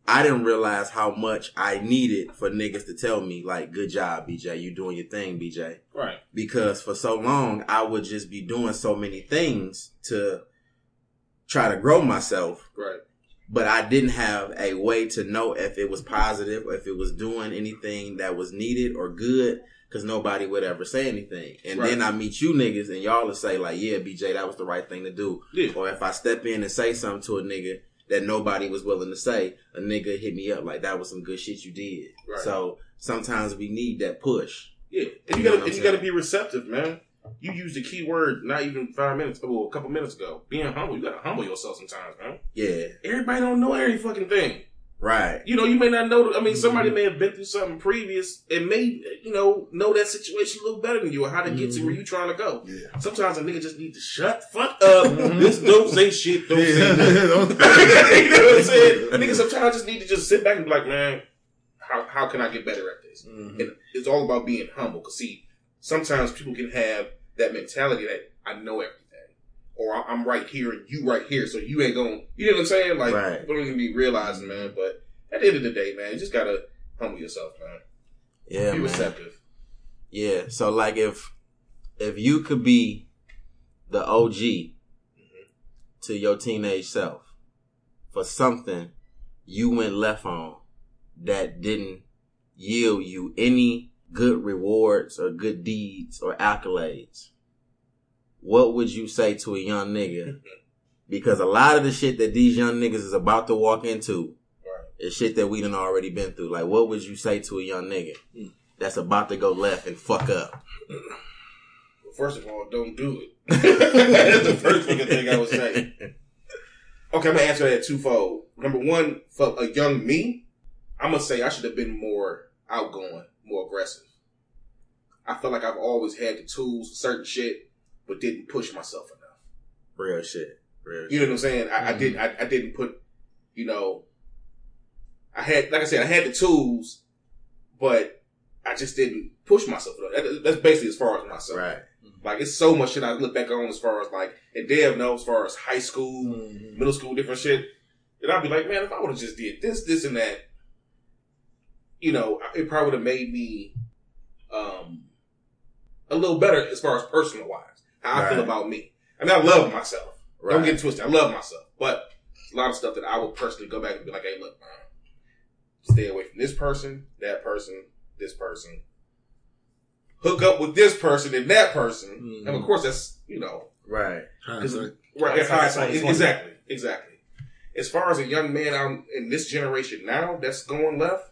I didn't realize how much I needed for niggas to tell me like, good job, BJ. You doing your thing, BJ. Right. Because for so long I would just be doing so many things to try to grow myself Right. but I didn't have a way to know if it was positive or if it was doing anything that was needed or good because nobody would ever say anything. And Right. then I meet you niggas and y'all will say like, yeah, BJ, that was the right thing to do. Yeah. Or if I step in and say something to a nigga that nobody was willing to say, a nigga hit me up like that was some good shit you did. Right. So sometimes we need that push. Yeah, and you You know gotta and you gotta be receptive, man. You used the key word not even five minutes, well, a couple minutes ago. Being humble, you gotta humble yourself sometimes, man. Yeah. Everybody don't know every fucking thing. Right. You know, you may not know. I mean, somebody Mm-hmm. may have been through something previous and may, you know, know that situation a little better than you or how to get to Mm-hmm. where you trying to go. Yeah. Sometimes a nigga just need to shut the fuck up. This don't say shit. Don't say nothing. Yeah. you know what I'm saying? Niggas sometimes just need to just sit back and be like, man, how how can I get better at this? Mhm. And it's all about being humble. Cause see, sometimes people can have that mentality that I know everything, or I'm right here and you right here, so you ain't gonna. You know what I'm saying? Like Right. people don't even be realizing, man. But at the end of the day, man, you just gotta humble yourself, man. Yeah, be man. receptive. Yeah. So like if if you could be the OG to your teenage self for something you went left on that didn't yield you any good rewards or good deeds or accolades, what would you say to a young nigga? Because a lot of the shit that these young niggas is about to walk into Right. is shit that we done already been through. Like, what would you say to a young nigga hmm. that's about to go left and fuck up? Well, first of all, don't do it. That's the first fucking thing I would say. Okay, I'm gonna answer that twofold. Number one, for a young me, I'm gonna say I should have been more outgoing, more aggressive. I feel like I've always had the tools certain shit, but didn't push myself enough. Real shit. Real You shit. know what I'm saying? I, I Mhm. didn't. I, I didn't put. You know, I had, like I said, I had the tools, but I just didn't push myself. That- That's basically as far as myself. Right. Like it's so much shit I look back on as far as like, and Dev knows as far as high school, Mm-hmm. middle school, different shit. And I'd be like, man, if I would have just did this, this, and that, you know, it probably would have made me um a little better as far as personal wise, how I feel about me. I mean, I love myself. Don't Right. get twisted. I love myself, but a lot of stuff that I would personally go back and be like, hey, look, man, stay away from this person, that person, this person. Hook up with this person and that person, Mhm. and of course, that's you know, Right. Hindsight. Right, Hindsight, hindsight, hindsight. exactly, exactly. As far as a young man out in this generation now that's going left,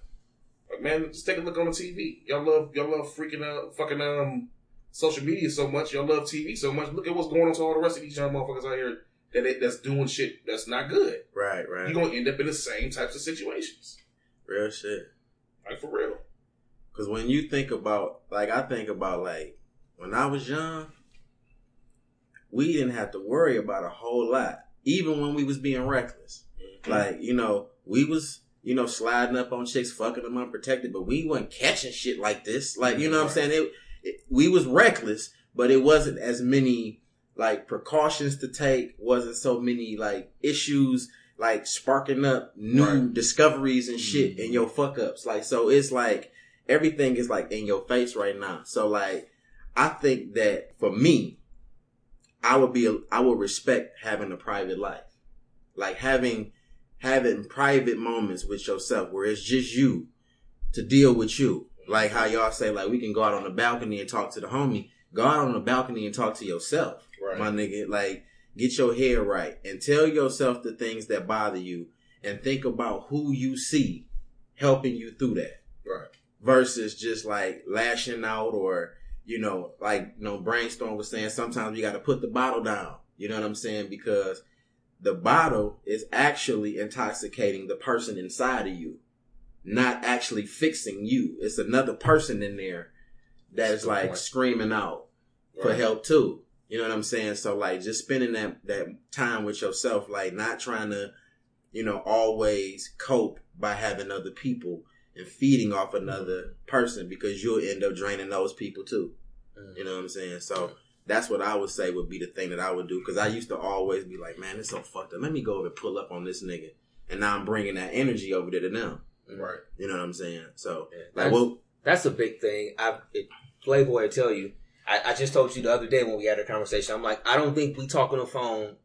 like man, just take a look on the TV. Y'all love y'all love freaking uh fucking um social media so much. Y'all love TV so much. Look at what's going on to all the rest of these young motherfuckers out here that they, that's doing shit that's not good. Right. Right. You're gonna end up in the same types of situations, Real shit. like for real. Because when you think about, like, I think about, like, when I was young, we didn't have to worry about a whole lot, even when we was being reckless. Mm-hmm. Like, you know, we was, you know, sliding up on chicks, fucking them unprotected, but we wasn't catching shit like this. Like, you know what I'm saying? It, it, we was reckless, but it wasn't as many, like, precautions to take, wasn't so many, like, issues, like, sparking up new Right. discoveries and shit mm-hmm. and your fuck ups. Like, so it's like, everything is like in your face right now. So like, I think that for me, I would be, I would respect having a private life, like having, having private moments with yourself where it's just you to deal with you. Like how y'all say, like we can go out on the balcony and talk to the homie. Go out on the balcony and talk to yourself, Right. my nigga. Like get your head right and tell yourself the things that bother you and think about who you see helping you through that Right. versus just like lashing out or you know like you know brainstorm was saying sometimes you got to put the bottle down you know what i'm saying because the bottle is actually intoxicating the person inside of you not actually fixing you it's another person in there that is like point. screaming out for help too you know what i'm saying so like just spending that that time with yourself like not trying to you know always cope by having other people and feeding off mm-hmm. another person because you'll end up draining those people too. Mm. You know what I'm saying? So that's what I would say would be the thing that I would do because I used to always be like, man, it's so fucked up. Let me go over and pull up on this nigga. And now I'm bringing that energy over there to them. Mm-hmm. Right. You know what I'm saying? So, Yeah, like, that's, well, that's a big thing. I it, Playboy will tell you. I, I just told you the other day when we had a conversation. I'm like, I don't think we talk on the phone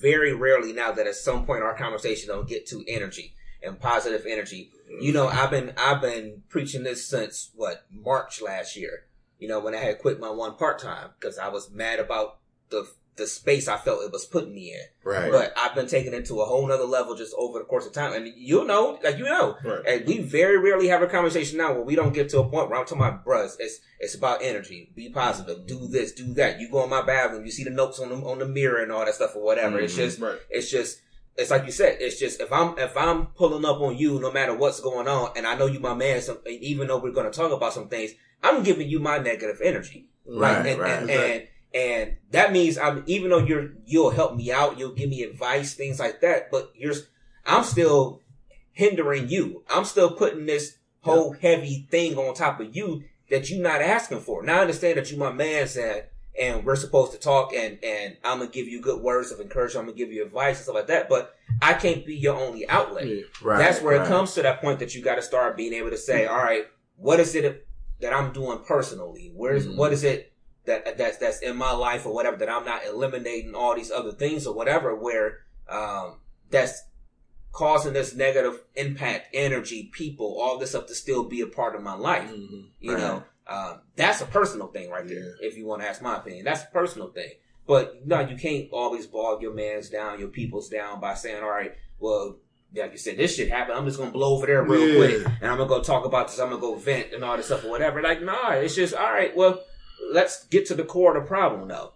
very rarely now that at some point our conversation don't get to energy and positive energy. You know, I've been I've been preaching this since what March last year. You know, when I had quit my one part time because I was mad about the the space I felt it was putting me in. right. But I've been taking it to a whole nother level just over the course of time. And you'll know, like you know, Right. and we very rarely have a conversation now where we don't get to a point where I'm talking about, bruh, it's, it's about energy. Be positive. Do this, do that. You go in my bathroom, you see the notes on the, on the mirror and all that stuff or whatever. It's Mhm. just, Right. it's just, it's like you said, it's just, if I'm, if I'm pulling up on you, no matter what's going on, and I know you my man, some, even though we're going to talk about some things, I'm giving you my negative energy. Right, Like, and, right. and, and, and that means I'm, even though you're, you'll help me out, you'll give me advice, things like that, but you're, I'm still hindering you. I'm still putting this whole heavy thing on top of you that you're not asking for. Now I understand that you my man said, and we're supposed to talk and, and I'm gonna give you good words of encouragement. I'm gonna give you advice and stuff like that, but I can't be your only outlet. Right. That's where right. it comes to that point that you got to start being able to say, all right, what is it that I'm doing personally? Where's Mhm. what is it that that's that's in my life or whatever that I'm not eliminating all these other things or whatever where um, that's causing this negative impact, energy, people, all this stuff to still be a part of my life. Mhm. You Right. know, um, that's a personal thing right there. If you want to ask my opinion, that's a personal thing. But no, you can't always bog your man's down, your people's down by saying, "All right, well, like you said, this shit happened. I'm just gonna blow over there real Yeah. quick, and I'm gonna go talk about this. I'm gonna go vent and all this stuff or whatever." Like, nah, it's just all right. Well, let's get to the core of the problem, though.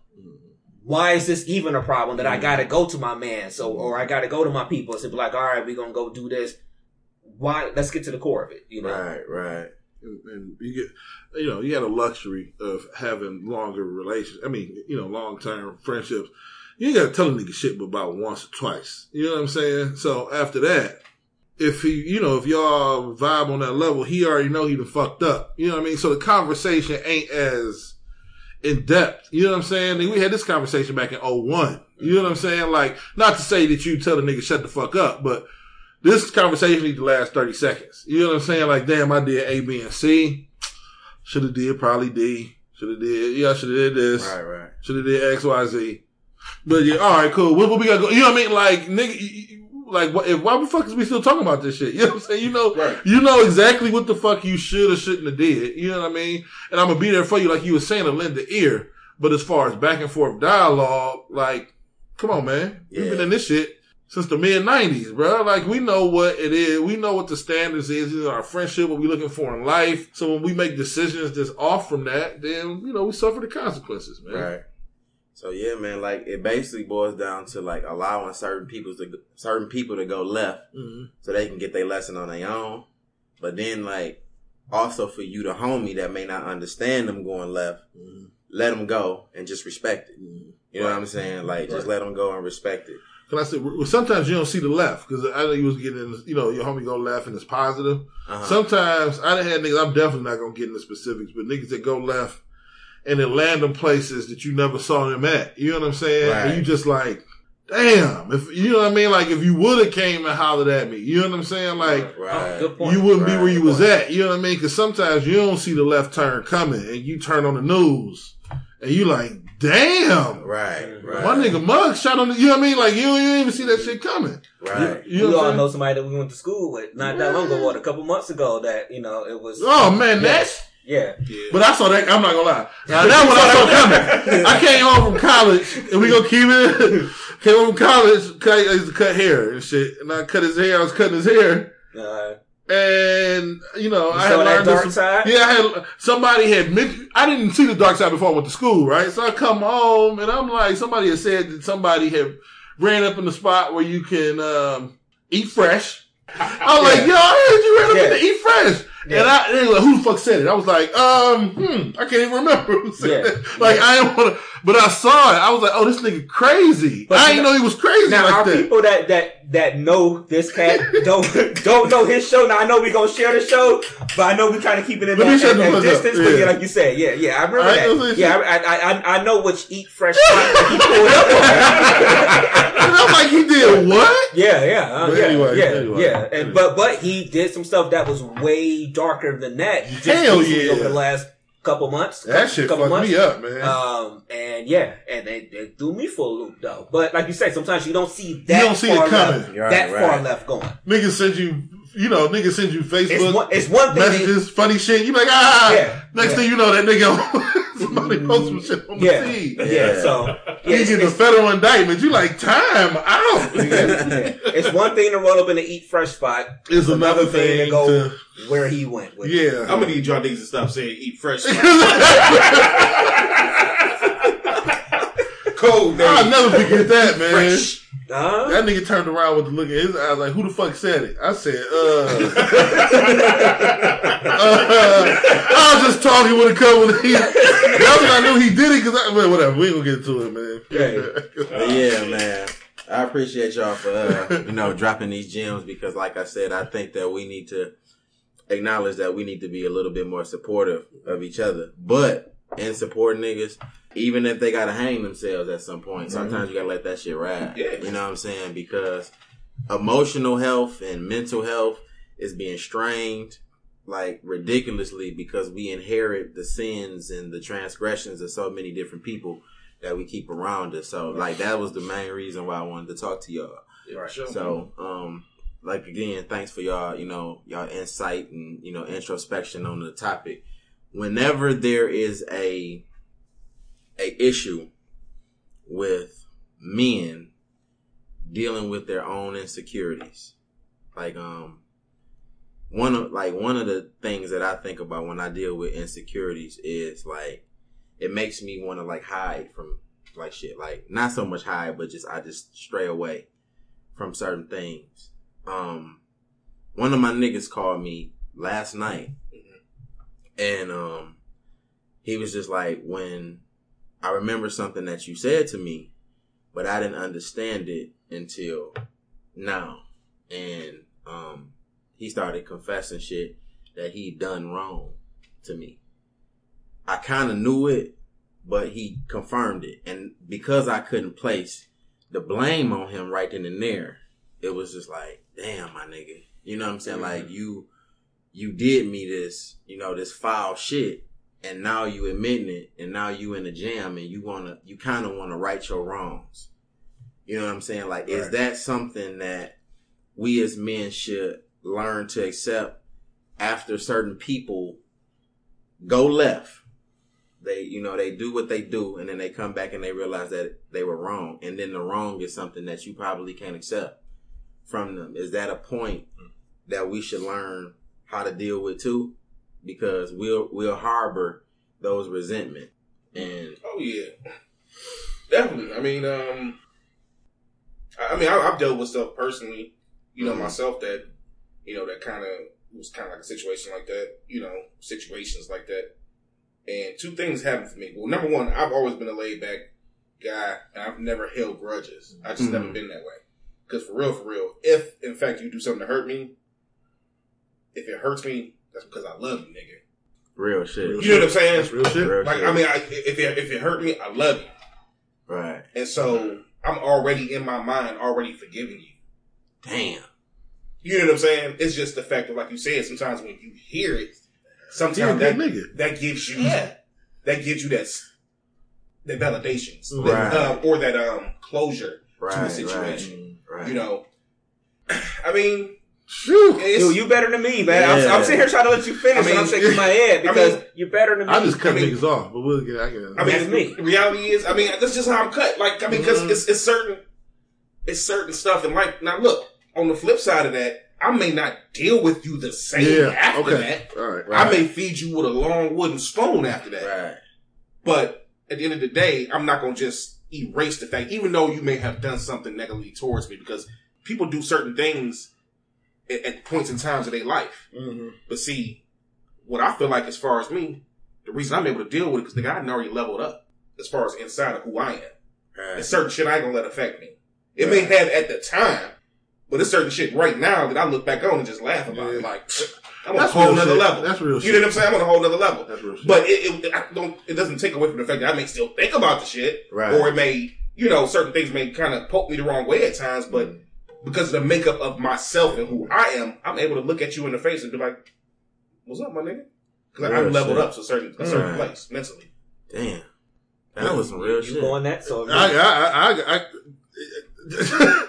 Why is this even a problem that I gotta go to my man? So, or I gotta go to my people and be like, "All right, we're gonna go do this." Why? Let's get to the core of it. You know, Right, right. and, you get, you know, you had a luxury of having longer relations. I mean, you know, long term friendships. You ain't got to tell a nigga shit but about once or twice. You know what I'm saying? So after that, if he, you know, if y'all vibe on that level, he already know he done fucked up. You know what I mean? So the conversation ain't as in depth. You know what I'm saying? we had this conversation back in 01. You know what I'm saying? Like, not to say that you tell the nigga shut the fuck up, but this conversation needs to last 30 seconds. You know what I'm saying? Like, damn, I did A, B, and C. Should have did probably D. Should have did, yeah, should have did this. Right, right. Should have did X, Y, Z. But yeah, all right, cool. What, what we got go? You know what I mean? Like, nigga, like, what, if, why the fuck is we still talking about this shit? You know what I'm saying? You know, Right. you know exactly what the fuck you should or shouldn't have did. You know what I mean? And I'm gonna be there for you, like you were saying, to lend the ear. But as far as back and forth dialogue, like, come on, man. We've been in this shit since the mid '90s, bro. Like, we know what it is. We know what the standards is. Know, our friendship, what we looking for in life. So when we make decisions that's off from that, then you know we suffer the consequences, man. Right. So yeah, man, like it basically boils down to like allowing certain people to certain people to go left Mhm. so they can get their lesson on their own. But then like also for you, the homie that may not understand them going left, Mhm. let them go and just respect it. Mhm. You know what I'm saying? Like just let them go and respect it. Can I say? Well, sometimes you don't see the left because I know you was getting, you know, your homie go left and it's positive. Uh-huh. Sometimes I done had niggas. I'm definitely not gonna get into specifics, but niggas that go left and then land them places that you never saw them at. You know what I'm saying? Right. And you just like, damn. If you know what I mean, like if you would have came and hollered at me, you know what I'm saying? Like right. Oh, good point. you wouldn't be where you was at. You know what I mean? Because sometimes you don't see the left turn coming, and you turn on the news, and you like, damn. Right. Right. My nigga mug shot on the, you know what I mean? Like, you, you didn't even see that shit coming. Right. You we know all know somebody that we went to school with not that long ago, what, a couple months ago, that, you know, it was. Oh man, Yeah. that's, Yeah. but I saw that, I'm not gonna lie. Now that one I saw coming. I came home from college, and we gonna keep it, came home from college, cut, I used to cut hair and shit, and I cut his hair, I was cutting his hair, Uh, and, you know, I had saw that learned dark this- side? Yeah, I had, somebody had mentioned, I didn't see the dark side before I went to school, right? So I come home, and I'm like, somebody had said that somebody had ran up in the spot where you can, um, eat fresh. I was like, yo, I heard you ran up Yeah. in the eat fresh. Yeah. And I, like, who the fuck said it? I was like, um, hmm, I can't even remember who said Yeah. it. Like, I didn't want to, but I saw it. I was like, oh, this nigga crazy. But I didn't know- know he was crazy Now, like our that. people that that that know this cat don't don't know his show. Now I know we gonna share the show, but I know we trying to keep it in Let that, shut that, the that fuck up. distance. But Yeah. yeah, like you said, yeah, yeah, I remember I that. Yeah, I, I I I know which eat fresh spot that he pulled up on. I'm like, he did what? Yeah, yeah, uh, yeah, anyway, yeah, anyway. yeah. And but but he did some stuff that was way darker than that. He just Hell yeah. over the last couple months. That shit couple fucked me up, man. Um, and yeah, and they, they threw me for a loop though. But like you say, sometimes you don't see that. don't see it far coming. Left, Right, that right. far left going. niggas send you, you know, niggas send you Facebook It's one. It's one thing. they- messages, funny shit. You be like, ah. Yeah. Next Yeah. thing you know, that nigga somebody post some shit on the yeah, feed. yeah, Yeah. So yeah, You it's, get the federal indictment. You like time out. it's one thing to roll up in the eat fresh spot. It's another thing to go to- where he went. With it. yeah. I'm gonna need y'all niggas to stop saying eat fresh. Cold I'll name. never forget that, man. Fresh. Huh? That nigga turned around with the look in his eyes like, who the fuck said it? I said, uh. uh I was just talking with a couple of he, That's when I knew he did it because I, well, whatever. We ain't gonna get to it, man. But yeah, man. I appreciate y'all for uh, you know dropping these gems because, like I said, I think that we need to acknowledge that we need to be a little bit more supportive of each other. But in supporting niggas, even if they gotta hang themselves at some point, sometimes you gotta let that shit ride. Yeah. You know what I'm saying? Because emotional health and mental health is being strained like ridiculously because we inherit the sins and the transgressions of so many different people that we keep around us. So like that was the main reason why I wanted to talk to y'all. Right. So um like again, thanks for y'all, you know, y'all insight and you know introspection on the topic. Whenever there is a a issue with men dealing with their own insecurities, like um one of like one of the things that I think about when I deal with insecurities is like it makes me want to like hide from like shit. Like not so much hide, but just I just stray away from certain things. Um, one of my niggas called me last night, and um, he was just like, when I remember something that you said to me, but I didn't understand it until now, and um, he started confessing shit that he done wrong to me. I kind of knew it, but he confirmed it. And because I couldn't place the blame on him right then and there, it was just like, damn, my nigga. You know what I'm saying? Like you, you did me this, you know, this foul shit. And now you admitting it and now you in the jam and you wanna, you kind of want to right your wrongs. You know what I'm saying? Like, is that something that we as men should learn to accept after certain people go left? They, you know, they do what they do and then they come back and they realize that they were wrong. And then the wrong is something that you probably can't accept from them. Is that a point mm. that we should learn how to deal with too? Because we'll, we'll harbor those resentment and Oh yeah, definitely. I mean, um, I, mean, I, I've dealt with stuff personally, you know, Mhm. myself that, you know, that kind of was kind of like a situation like that, you know, situations like that. And two things happened for me. Well, number one, I've always been a laid back guy, and I've never held grudges. I just Mhm. never been that way. Because for real, for real, if in fact you do something to hurt me, if it hurts me, that's because I love you, nigga. real shit. Real You know what I'm saying? That's real shit. Real Like, shit. I mean, I, if it, if it hurt me, I love you. right. And so I'm already in my mind, already forgiving you. Damn. You know what I'm saying? It's just the fact that, like you said, sometimes when you hear it, sometimes good that, nigga. that gives you, yeah. that gives you that, that validations, Right. that, um, or that, um, closure Right. to a Right. situation. Right. You know, I mean, Shoo. it's, Dude, you better than me, man. I'm, I'm sitting here trying to let you finish, I mean, and I'm shaking my head I because mean, you're better than me. I just cut I mean- niggas off, but we'll get. I can. I mean, That's me. reality is, I mean, that's just how I'm cut. Like, I mean, because Mhm. it's, it's certain, it's certain stuff in life. Now, look, on the flip side of that, I may not deal with you the same yeah. after Okay. that. All right. Right. I may feed you with a long wooden spoon after that. Right. But at the end of the day, I'm not going to just erase the fact, even though you may have done something negatively towards me, because people do certain things at, at points in times of their life. Mm-hmm. But see, what I feel like as far as me, the reason I'm able to deal with it because the guy had already leveled up as far as inside of who I am. Right. And certain shit I ain't gonna let affect me. It may have at the time, but it's certain shit right now that I look back on and just laugh about. Yeah. Like I'm on a whole nother shit. level. That's real You shit. know what I'm saying? I'm on a whole nother level. That's real shit. But it, it, I don't, it doesn't take away from the fact that I may still think about the shit, Right. or it may, you know, certain things may kind of poke me the wrong way at times. But because of the makeup of myself and who I am, I'm able to look at you in the face and be like, "What's up, my nigga?" Because I'm leveled shit. up to a certain a certain Right. place mentally. Damn. That was some real you shit. going that? So I, I, I, I,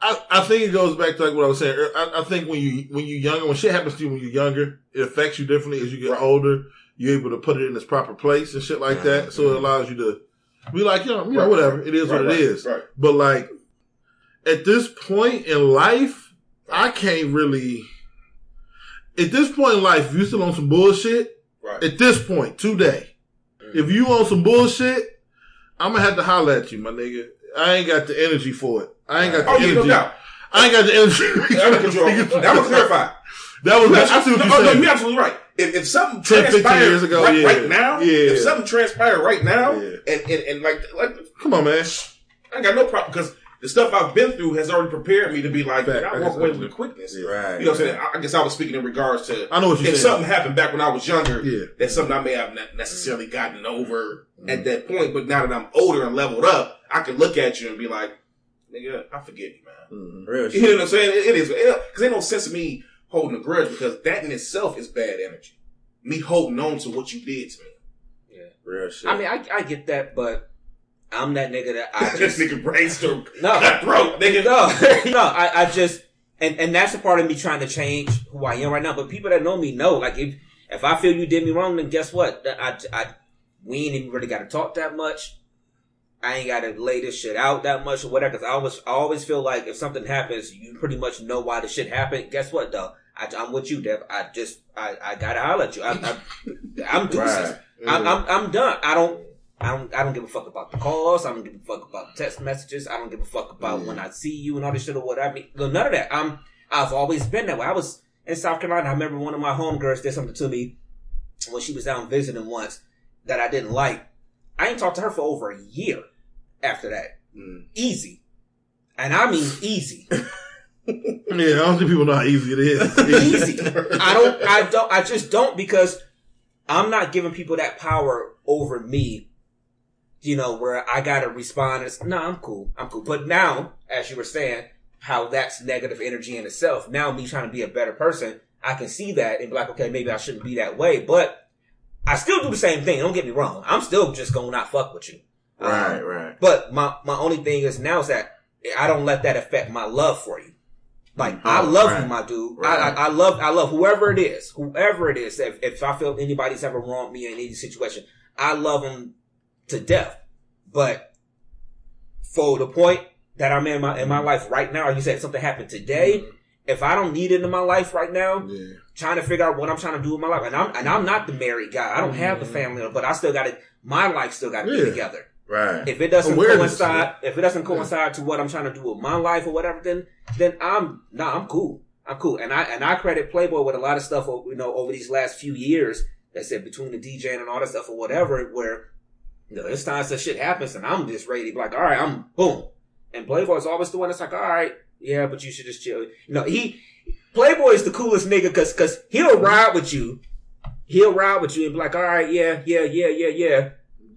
I, I think it goes back to like what I was saying. I, I think when you when you're younger, when shit happens to you when you're younger, it affects you differently as you get Right. older. You're able to put it in its proper place and shit like that. So it mm-hmm. allows you to be like, you know, you know, Right, whatever. It is Right, what right, it is. Right. But like at this point in life, I can't really. At this point in life, if you still on some bullshit, Right. at this point today, mm-hmm. if you on some bullshit, I'm gonna have to holler at you, my nigga. I ain't got the energy for it. I ain't got the Oh, energy. no. I ain't got the energy. I'm gonna control. That was clarified. That was. You I see what oh, no, you're no, no, you're absolutely right. If, if something 10, transpired years ago, right, yeah. right now, Yeah. if something transpired right now, Yeah. and, and, and like, like, Come on, man. I ain't got no problem because the stuff I've been through has already prepared me to be like, Fact. I I walk guess away with it. quickness. Right. You know what I'm saying? I I guess I was speaking in regards to I know what you're if saying. something happened back when I was younger, Yeah. that's something I may have not necessarily gotten over Mm-hmm. at that point. But now that I'm older and leveled up, I can look at you and be like, nigga, I forgive you, man. Mhm. Real You shit. know what I'm saying? It, it is because ain't no sense of me holding a grudge because that in itself is bad energy. Me holding on to what you did to me. Yeah. Real shit. I mean, I, I get that, but I'm that nigga that I just nigga brainstorm No. cutthroat, nigga. no, no. I, I just and and that's a part of me trying to change who I am right now. But people that know me know, like if if I feel you did me wrong, then guess what? I I we ain't even really got to talk that much. I ain't got to lay this shit out that much or whatever. Because I always I always feel like if something happens, you pretty much know why the shit happened. Guess what, though? I, I'm with you, Dev. I just I I gotta holler at you. I, I, I'm deuces. Right. I'm, mm. I'm I'm done. I don't. I don't. I don't give a fuck about the calls. I don't give a fuck about the text messages. I don't give a fuck about when I see you and all this shit or what I mean. None of that. I'm. I've always been that way. I was in South Carolina. I remember one of my homegirls did something to me when she was down visiting once that I didn't like. I ain't talked to her for over a year after that. Mm. Easy, and I mean easy. Yeah, I don't think people know how easy it is. Easy. I don't. I don't. I just don't because I'm not giving people that power over me. You know where I gotta respond. As, no, I'm cool. I'm cool. But now, as you were saying, how that's negative energy in itself. Now me trying to be a better person, I can see that and be like, okay, maybe I shouldn't be that way. But I still do the same thing. Don't get me wrong. I'm still just gonna not fuck with you. Um, Right, right. But my, my only thing is now is that I don't let that affect my love for you. Like I Oh, love right. you, my dude. Right. I, I, I love I love whoever it is, whoever it is. If, if I feel anybody's ever wronged me in any situation, I love them to death. But for the point that I'm in my in my life right now, you said something happened today. Mm-hmm. If I don't need it in my life right now, Yeah. trying to figure out what I'm trying to do with my life, and I'm and I'm not the married guy. I don't have the mm-hmm. family, but I still got it. My life still got to Yeah. be together. Right. If it doesn't Awareness, coincide, if it doesn't coincide to what I'm trying to do with my life or whatever, then then I'm nah, I'm cool. I'm cool, and I and I credit Playboy with a lot of stuff, you know, over these last few years. That said, between the DJing and all that stuff or whatever, where you know, there's times that shit happens, and I'm just ready like, all right, I'm boom. And Playboy's always the one that's like, all right, yeah, but you should just chill. You know, he Playboy is the coolest nigga because because he'll ride with you, he'll ride with you and be like, all right, yeah, yeah, yeah, yeah, yeah.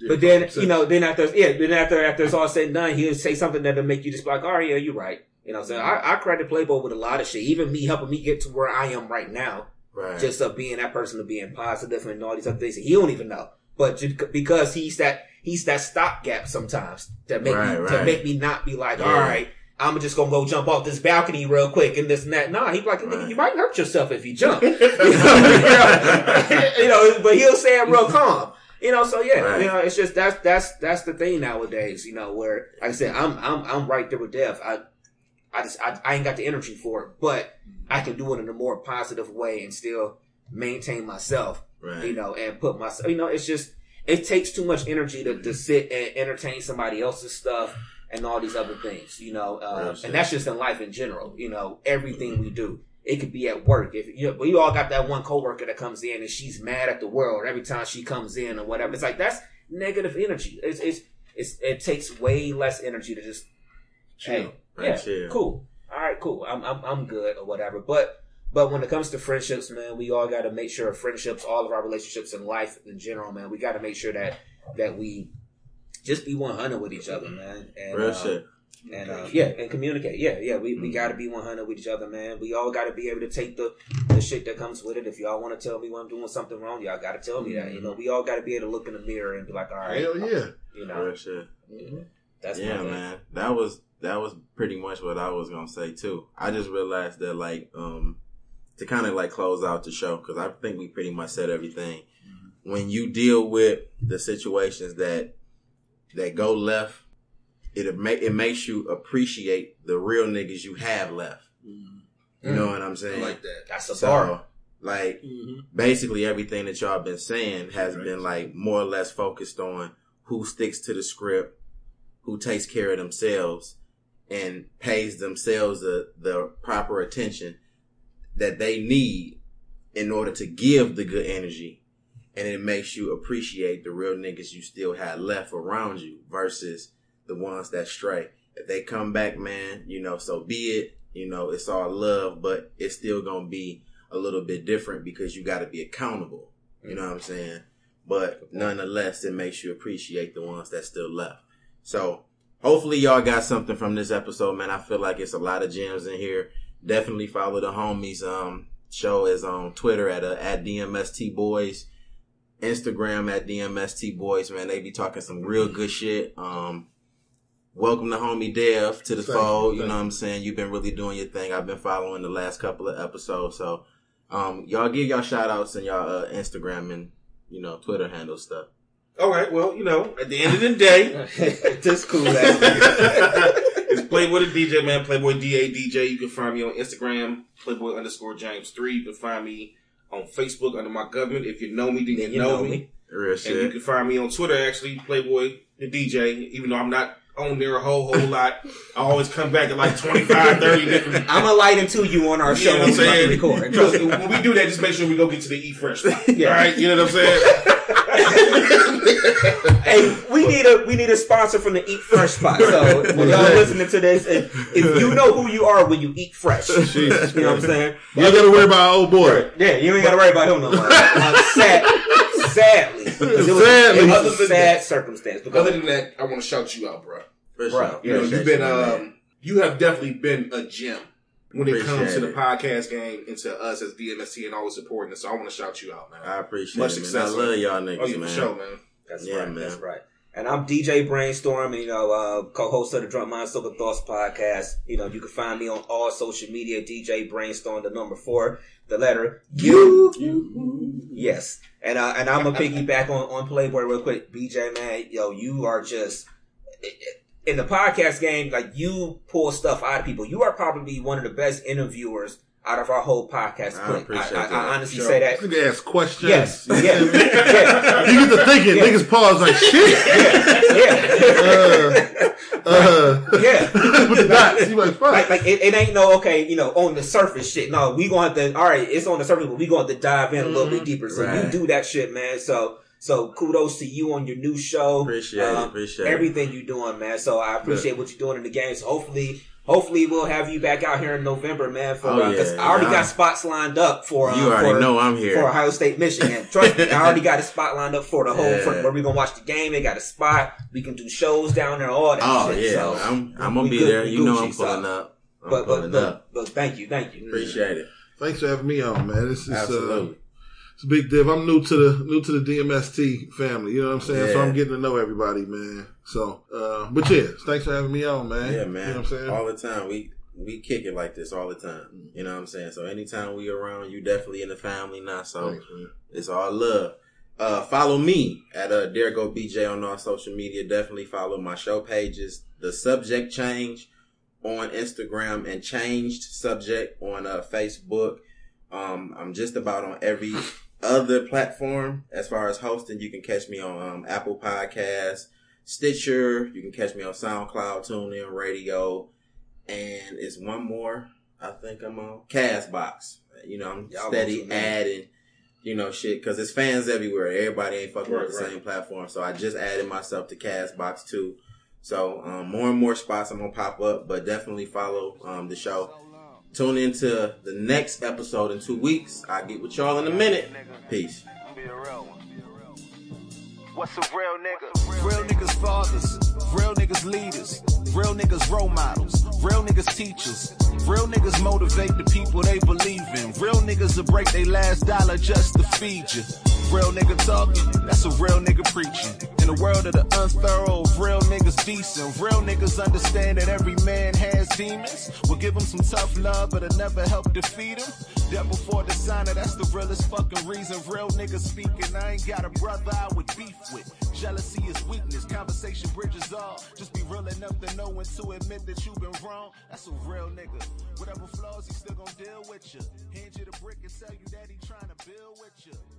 But then, you know, then after, yeah, then after, after it's all said and done, he'll say something that'll make you just be like, oh, yeah, you're right. You know, so I, I credit Playboy with a lot of shit. Even me helping me get to where I am right now, Right. just of being that person of being positive and all these other things. He don't even know, but because he's that, he's that stopgap sometimes to make Right, me, to make me not be like, Yeah. all right, I'm just gonna go jump off this balcony real quick and this and that. Nah, he's like, Right. you might hurt yourself if you jump. you, know, you know, but he'll say it real calm. You know, so yeah, Right. you know, it's just that's that's that's the thing nowadays. You know, where like I said, I'm I'm I'm right there with Dev. I I just I, I ain't got the energy for it, but I can do it in a more positive way and still maintain myself. Right. You know, and put myself. You know, it's just it takes too much energy to, to sit and entertain somebody else's stuff and all these other things. You know, uh, and that's just in life in general. You know, everything we do. It could be at work. If you, we all got that one coworker that comes in and she's mad at the world every time she comes in or whatever. It's like that's negative energy. It's it's, it's it takes way less energy to just hey, Right, yeah, chill. cool. All right, cool. I'm I'm I'm good or whatever. But but when it comes to friendships, man, we all got to make sure friendships, all of our relationships in life in general, man, we got to make sure that that we just be 100 with each other, man. And, Real uh, shit. and uh, yeah, and communicate. Yeah, yeah, we, we got to be 100 with each other, man. We all got to be able to take the the shit that comes with it. If y'all want to tell me when I'm doing something wrong, y'all got to tell me that. You know, we all got to be able to look in the mirror and be like, all right, Hell yeah. you know, Real shit. that's yeah, man. That was that was pretty much what I was gonna say too. I just realized that like um to kind of like close out the show because I think we pretty much said everything. When you deal with the situations that that go left, it make it makes you appreciate the real niggas you have left. You know what I'm I saying? like that. That's the So, bar. like, Mm-hmm. basically everything that y'all been saying has Right. been like more or less focused on who sticks to the script, who takes care of themselves, and pays themselves the, the proper attention that they need in order to give the good energy. And it makes you appreciate the real niggas you still had left around you versus the ones that stray. If they come back, man, you know, so be it. You know, it's all love, but it's still gonna be a little bit different because you got to be accountable. You know what I'm saying? But nonetheless, it makes you appreciate the ones that still left. So hopefully y'all got something from this episode, man. I feel like it's a lot of gems in here. Definitely follow the homies. Um, show is on Twitter at uh, at DMST Boys, Instagram at DMST Boys. Man, they be talking some real good shit. Um, welcome to homie Dev to the Thank fold. you, You know what I'm saying? You've been really doing your thing. I've been following the last couple of episodes. So, um, y'all give y'all shout outs and y'all uh, Instagram and you know Twitter handle stuff. All right. Well, you know, at the end of the day, this cool ass. it's Playboy the DJ, man. Playboy DA DJ. You can find me on Instagram, Playboy underscore James three. You can find me on Facebook under my government. If you know me, then you, Then you know, know me. me. Real And you can find me on Twitter, actually, Playboy the DJ. Even though I'm not on there a whole whole lot, I always come back at like 25, 30 different. I'm a light into you on our You show know when what we I'm saying? record. When we do that, just make sure we go get to the E Fresh. Yeah. All right, you know what I'm saying? hey, we need a we need a sponsor from the Eat Fresh spot. So when y'all listening to this, if, if you know who you are when you eat fresh, you know what I'm saying? You ain't gotta worry about our old boy. Yeah, you ain't got to worry about him no more. Uh, sad, sadly, 'Cause it was, Sadly. it was Other a than sad circumstance. Because Other than that, I want to shout you out, bro. For Right. sure. you know you've been you, um, you have definitely been a gem when it comes to the it. podcast game and to us as DMST and always supporting us. So I want to shout you out, man. I appreciate Much it, man. success, I love y'all niggas, oh, yeah, man. for sure, man. That's Yeah, right. man. That's right. And I'm DJ Brainstorm, you know, uh, co-host of the Drunk Mind Sober Thoughts podcast. You know, you can find me on all social media, DJ Brainstorm, the number four, the letter U. Yes. And, uh, and I'm gonna piggyback on, on Playboy real quick. BJ, man, yo, you are just, in the podcast game, like you pull stuff out of people. You are probably one of the best interviewers out of our whole podcast. I appreciate I, I. I honestly Sure. say that. You can ask questions. Yes. Yeah. yeah. You get to thinking, Yeah. niggas pause like shit. Yeah. Uh, uh, Yeah. with the dots. You like. Like, like it, it ain't no okay, you know, on the surface shit. No, we going to all right. It's on the surface, but we going to dive in a little bit deeper. So you do that shit, man. So so kudos to you on your new show. Appreciate it, Um, appreciate it. everything you're doing, man. So I appreciate what you're doing in the game. So hopefully. Hopefully we'll have you back out here in November, man. For Oh, because yeah. I already Yeah. got spots lined up for um, You already for, know I'm here. for Ohio State, Michigan. Trust me, I already got a spot lined up for the whole Yeah. for where we gonna watch the game. They got a spot. We can do shows down there, all that. Oh shit. yeah, So, I'm I'm gonna be good- there. we You know I'm pulling so. up. I'm But but, pulling but up. but thank you, thank you. Appreciate it. Thanks for having me on, man. This is uh, Absolutely. It's a big div. I'm new to the new to the DMST family. You know what I'm saying? So I'm getting to know everybody, man. So, uh, but yeah, thanks for having me on, man. Yeah, You man. know what I'm saying? All the time. We we kick it like this all the time. You know what I'm saying? So anytime we around, you definitely in the family now. So Thanks, man. it's all love. Uh, follow me at uh, Dare Go BJ on all social media. Definitely follow my show pages. The subject change on Instagram and changed subject on uh, Facebook. Um, I'm just about on every other platform as far as hosting. You can catch me on um, Apple Podcasts, Stitcher. You can catch me on SoundCloud, TuneIn Radio, and it's one more. I think I'm on Castbox. You know, I'm Y'all steady adding, you know, shit because it's fans everywhere. Everybody ain't fucking Right, with the right. same platform, so I just added myself to Castbox too. So um, more and more spots I'm gonna pop up, but definitely follow um, the show. Tune into the next episode in two weeks. I'll get with y'all in a minute. Peace. What's a real nigga? Real niggas fathers, real niggas leaders, real niggas role models, real niggas teachers, real niggas motivate the people they believe in. Real niggas will break their last dollar just to feed you. Real nigga talking, that's a real nigga preaching. In the world of the unthorough, real niggas decent. Real niggas understand that every man has demons. We'll give them some tough love, but it'll never help defeat them. Death before dishonor, that's the realest fucking reason. Real niggas speaking, I ain't got a brother I would beef with. Jealousy is weakness, conversation bridges all. Just be real enough to know when to admit that you've been wrong. That's a real nigga. Whatever flaws, he still gonna deal with you. Hand you the brick and tell you that he trying to build with you.